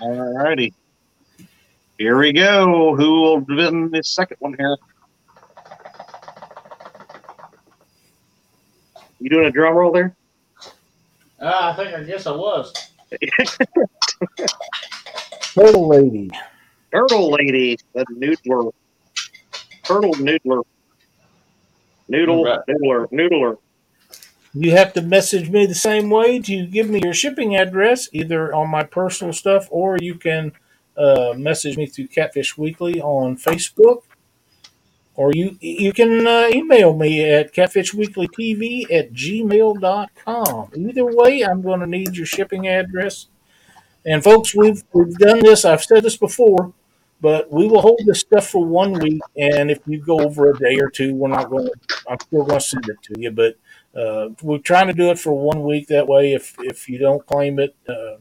All righty. Here we go. Who will win the second one here? You doing a drum roll there? Uh, I think, I guess I was. Turtle Lady. Turtle Lady, the noodler. Turtle noodler. Noodle, Right. noodler, noodler. You have to message me the same way to give me your shipping address, either on my personal stuff or you can uh, message me through Catfish Weekly on Facebook. Or you you can uh, email me at catfishweeklytv at gmail.com. Either way, I'm going to need your shipping address. And folks, we've we've done this. I've said this before, but we will hold this stuff for one week. And if you go over a day or two, we're not going. to I'm still going to send it to you, but uh, we're trying to do it for one week. That way, if if you don't claim it, uh,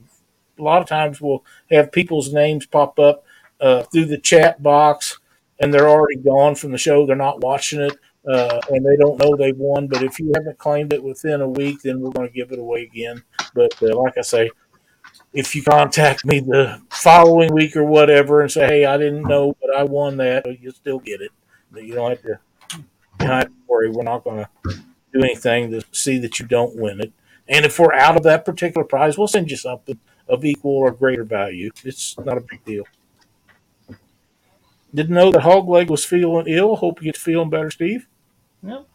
a lot of times we'll have people's names pop up uh, through the chat box, and they're already gone from the show. They're not watching it, uh, and they don't know they've won. But if you haven't claimed it within a week, then we're going to give it away again. But uh, like I say, if you contact me the following week or whatever and say, "Hey, I didn't know, but I won that," you'll still get it. You don't have to. You don't have to worry. We're not going to do anything to see that you don't win it. And if we're out of that particular prize, we'll send you something of equal or greater value. It's not a big deal. Didn't know that Hogleg was feeling ill. Hope you get feeling better, Steve. Yep.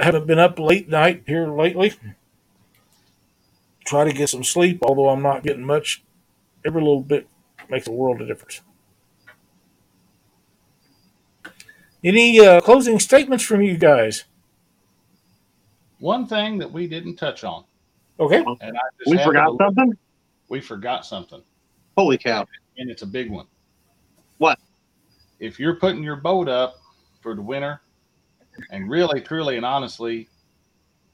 Haven't been up late night here lately. Try to get some sleep, although I'm not getting much. Every little bit makes a world of difference. Any uh, closing statements from you guys? One thing that we didn't touch on, Okay. and I just We forgot to something? We forgot something, Holy cow. and it's a big one. What? If you're putting your boat up for the winter, and really, truly, and honestly,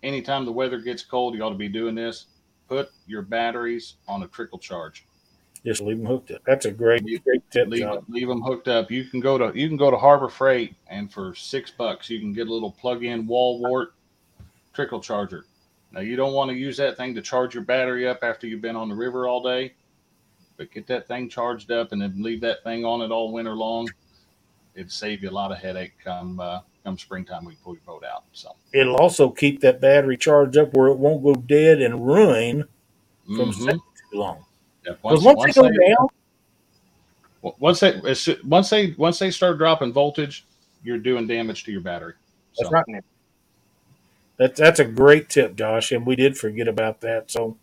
anytime the weather gets cold, you ought to be doing this. Put your batteries on a trickle charge. Just leave them hooked up. That's a great, Leave- great tip. leave, leave them hooked up. You can go to you can go to Harbor Freight and for six bucks you can get a little plug-in wall wart trickle charger. Now you don't want to use that thing to charge your battery up after you've been on the river all day, but get that thing charged up and then leave that thing on it all winter long. It'd save you a lot of headache come uh, come springtime when you pull your boat out. So It'll also keep that battery charged up where it won't go dead and ruin from mhm. sitting too long. Yeah, Because once, once, once they go they, down, once they once they once they start dropping voltage, you're doing damage to your battery. that's So, right. That's that's a great tip, Josh, and we did forget about that. So,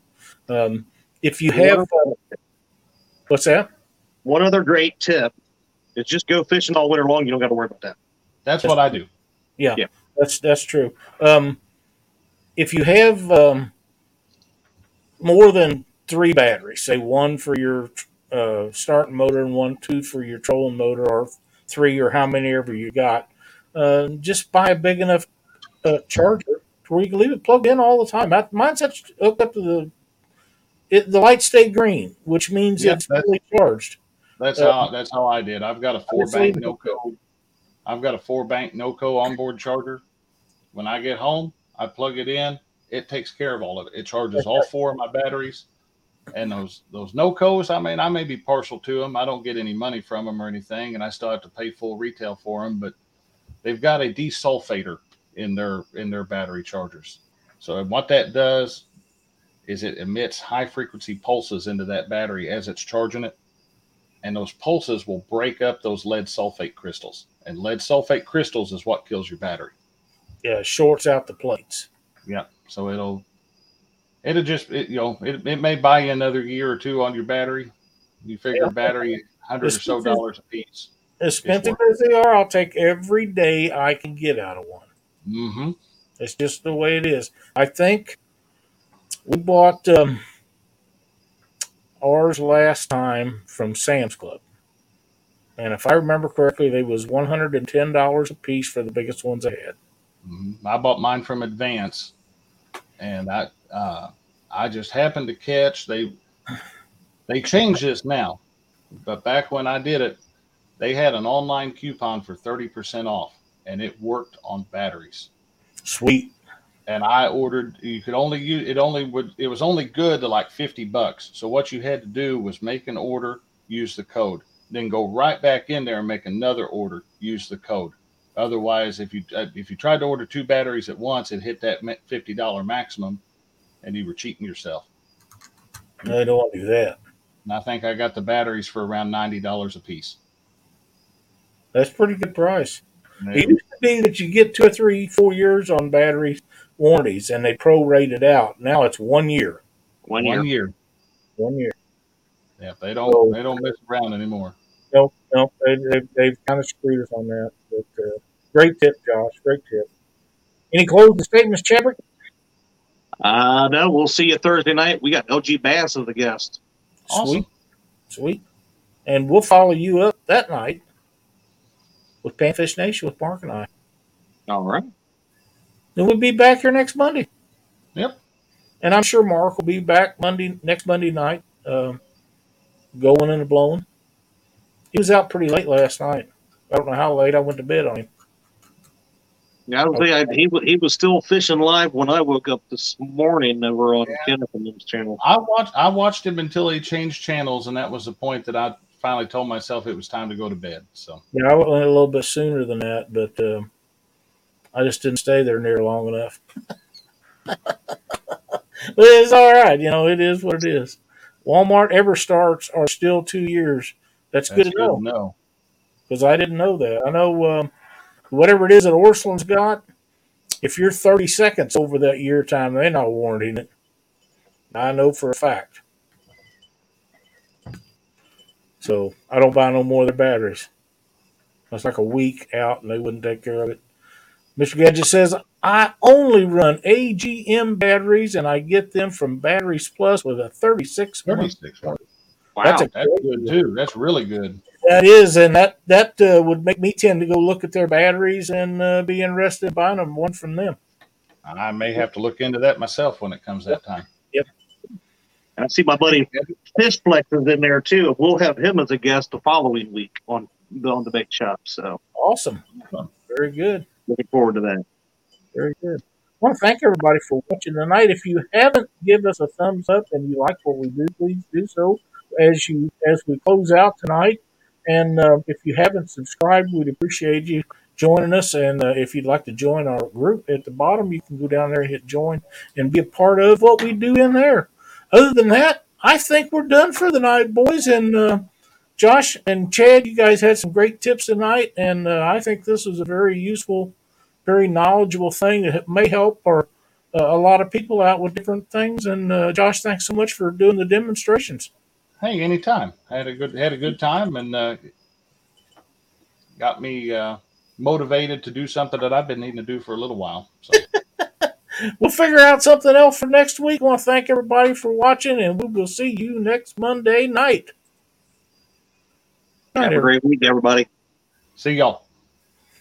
um, if you have, uh, what's that? One other great tip is just go fishing all winter long. You don't got to worry about that. That's what I do. Yeah, Yeah. that's that's true. Um, if you have um, more than three batteries, say one for your uh, starting motor and one, two for your trolling motor, or three, or how many ever you got, uh, just buy a big enough uh, charger to where you can leave it plugged in all the time. I, mine's hooked up to the it, the lights stay green, which means Yeah, it's fully charged. That's Uh, how that's how I did. I've got a four bank. NOCO. I've got a four bank NOCO onboard charger. When I get home, I plug it in. It takes care of all of it. It charges all four of my batteries. And those those NOCOs, I mean, I may be partial to them. I don't get any money from them or anything, and I still have to pay full retail for them. But they've got a desulfator in their in their battery chargers. So what that does is it emits high frequency pulses into that battery as it's charging it and those pulses will break up those lead sulfate crystals. And lead sulfate crystals is what kills your battery. Yeah, it shorts out the plates. Yeah. So it'll it'll just it, you know it, it may buy you another year or two on your battery. You figure Yeah. battery hundred or so dollars a piece. As expensive as they are, I'll take every day I can get out of one. Mm-hmm. It's just the way it is. I think we bought um, ours last time from Sam's Club, and if I remember correctly, they was one hundred and ten dollars a piece for the biggest ones I had. Mm-hmm. I bought mine from Advance, and I uh, I just happened to catch they they changed this now, but back when I did it, they had an online coupon for thirty percent off, and it worked on batteries. Sweet. And I ordered. You could only use it. Only would it was only good to like fifty bucks. So what you had to do was make an order, use the code, then go right back in there and make another order, use the code. Otherwise, if you uh, if you tried to order two batteries at once, it hit that fifty dollar maximum, and you were cheating yourself. No, don't want to do that. And I think I got the batteries for around ninety dollars a piece. That's pretty good price. And It it- used to be that you get two or three, four years on battery warranties, and they prorate it out. Now it's one year. One, one year. year. One year. Yeah, they don't So- they don't mess around anymore. No, no, they, they, they've kind of screwed us on that. But uh, great tip, Josh. Great tip. Any closing statements, Chadwick? Uh, no, we'll see you Thursday night. We got LG Bass as a guest. Awesome. Sweet, sweet. And we'll follow you up that night with Panfish Nation with Mark and I. All right. Then we'll be back here next Monday. Yep. And I'm sure Mark will be back Monday next Monday night, um, going and blowing. He was out pretty late last night. I don't know how late I went to bed on him. Yeah, I was say I, he he was still fishing live when I woke up this morning over on Kenneth and them's channel. I watched I watched him until he changed channels, and that was the point that I finally told myself it was time to go to bed. So Yeah, I went a little bit sooner than that, but um, I just didn't stay there near long enough. but it's all right. You know, it is what it is. Walmart EverStarts are still two years. That's, that's good to know. because I didn't know that. I know um, whatever it is that Orsolin's got, if you're 30 seconds over that year time, they're not warranting it. I know for a fact. So I don't buy no more of their batteries. That's like a week out, and they wouldn't take care of it. Mr. Gadget says, I only run AGM batteries, and I get them from Batteries Plus with a 36 month. 36. Wow. That's a That's good too. That's really good. That is, and that that uh, would make me tend to go look at their batteries and uh, be interested in buying them one from them. I may have to look into that myself when it comes that time. I see my buddy Fishflex is in there too. We'll have him as a guest the following week on the on the bake shop. So Awesome, very good, looking forward to that. very good. I want to thank everybody for watching tonight. If you haven't give us a thumbs up and you like what we do, please do so as you as we close out tonight. And uh, if you haven't subscribed, we'd appreciate you joining us. And uh, if you'd like to join our group at the bottom, you can go down there and hit join and be a part of what we do in there. Other than that, I think we're done for the night, boys. And uh, Josh and Chad, you guys had some great tips tonight, and uh, I think this was a very useful, very knowledgeable thing that may help our uh, a lot of people out with different things. And uh, Josh, thanks so much for doing the demonstrations. Hey, anytime. Had a good had a good time and uh, got me uh, motivated to do something that I've been needing to do for a little while. So We'll figure out something else for next week. I want to thank everybody for watching, and we will see you next Monday night. Night, Have a great week, everybody. see y'all.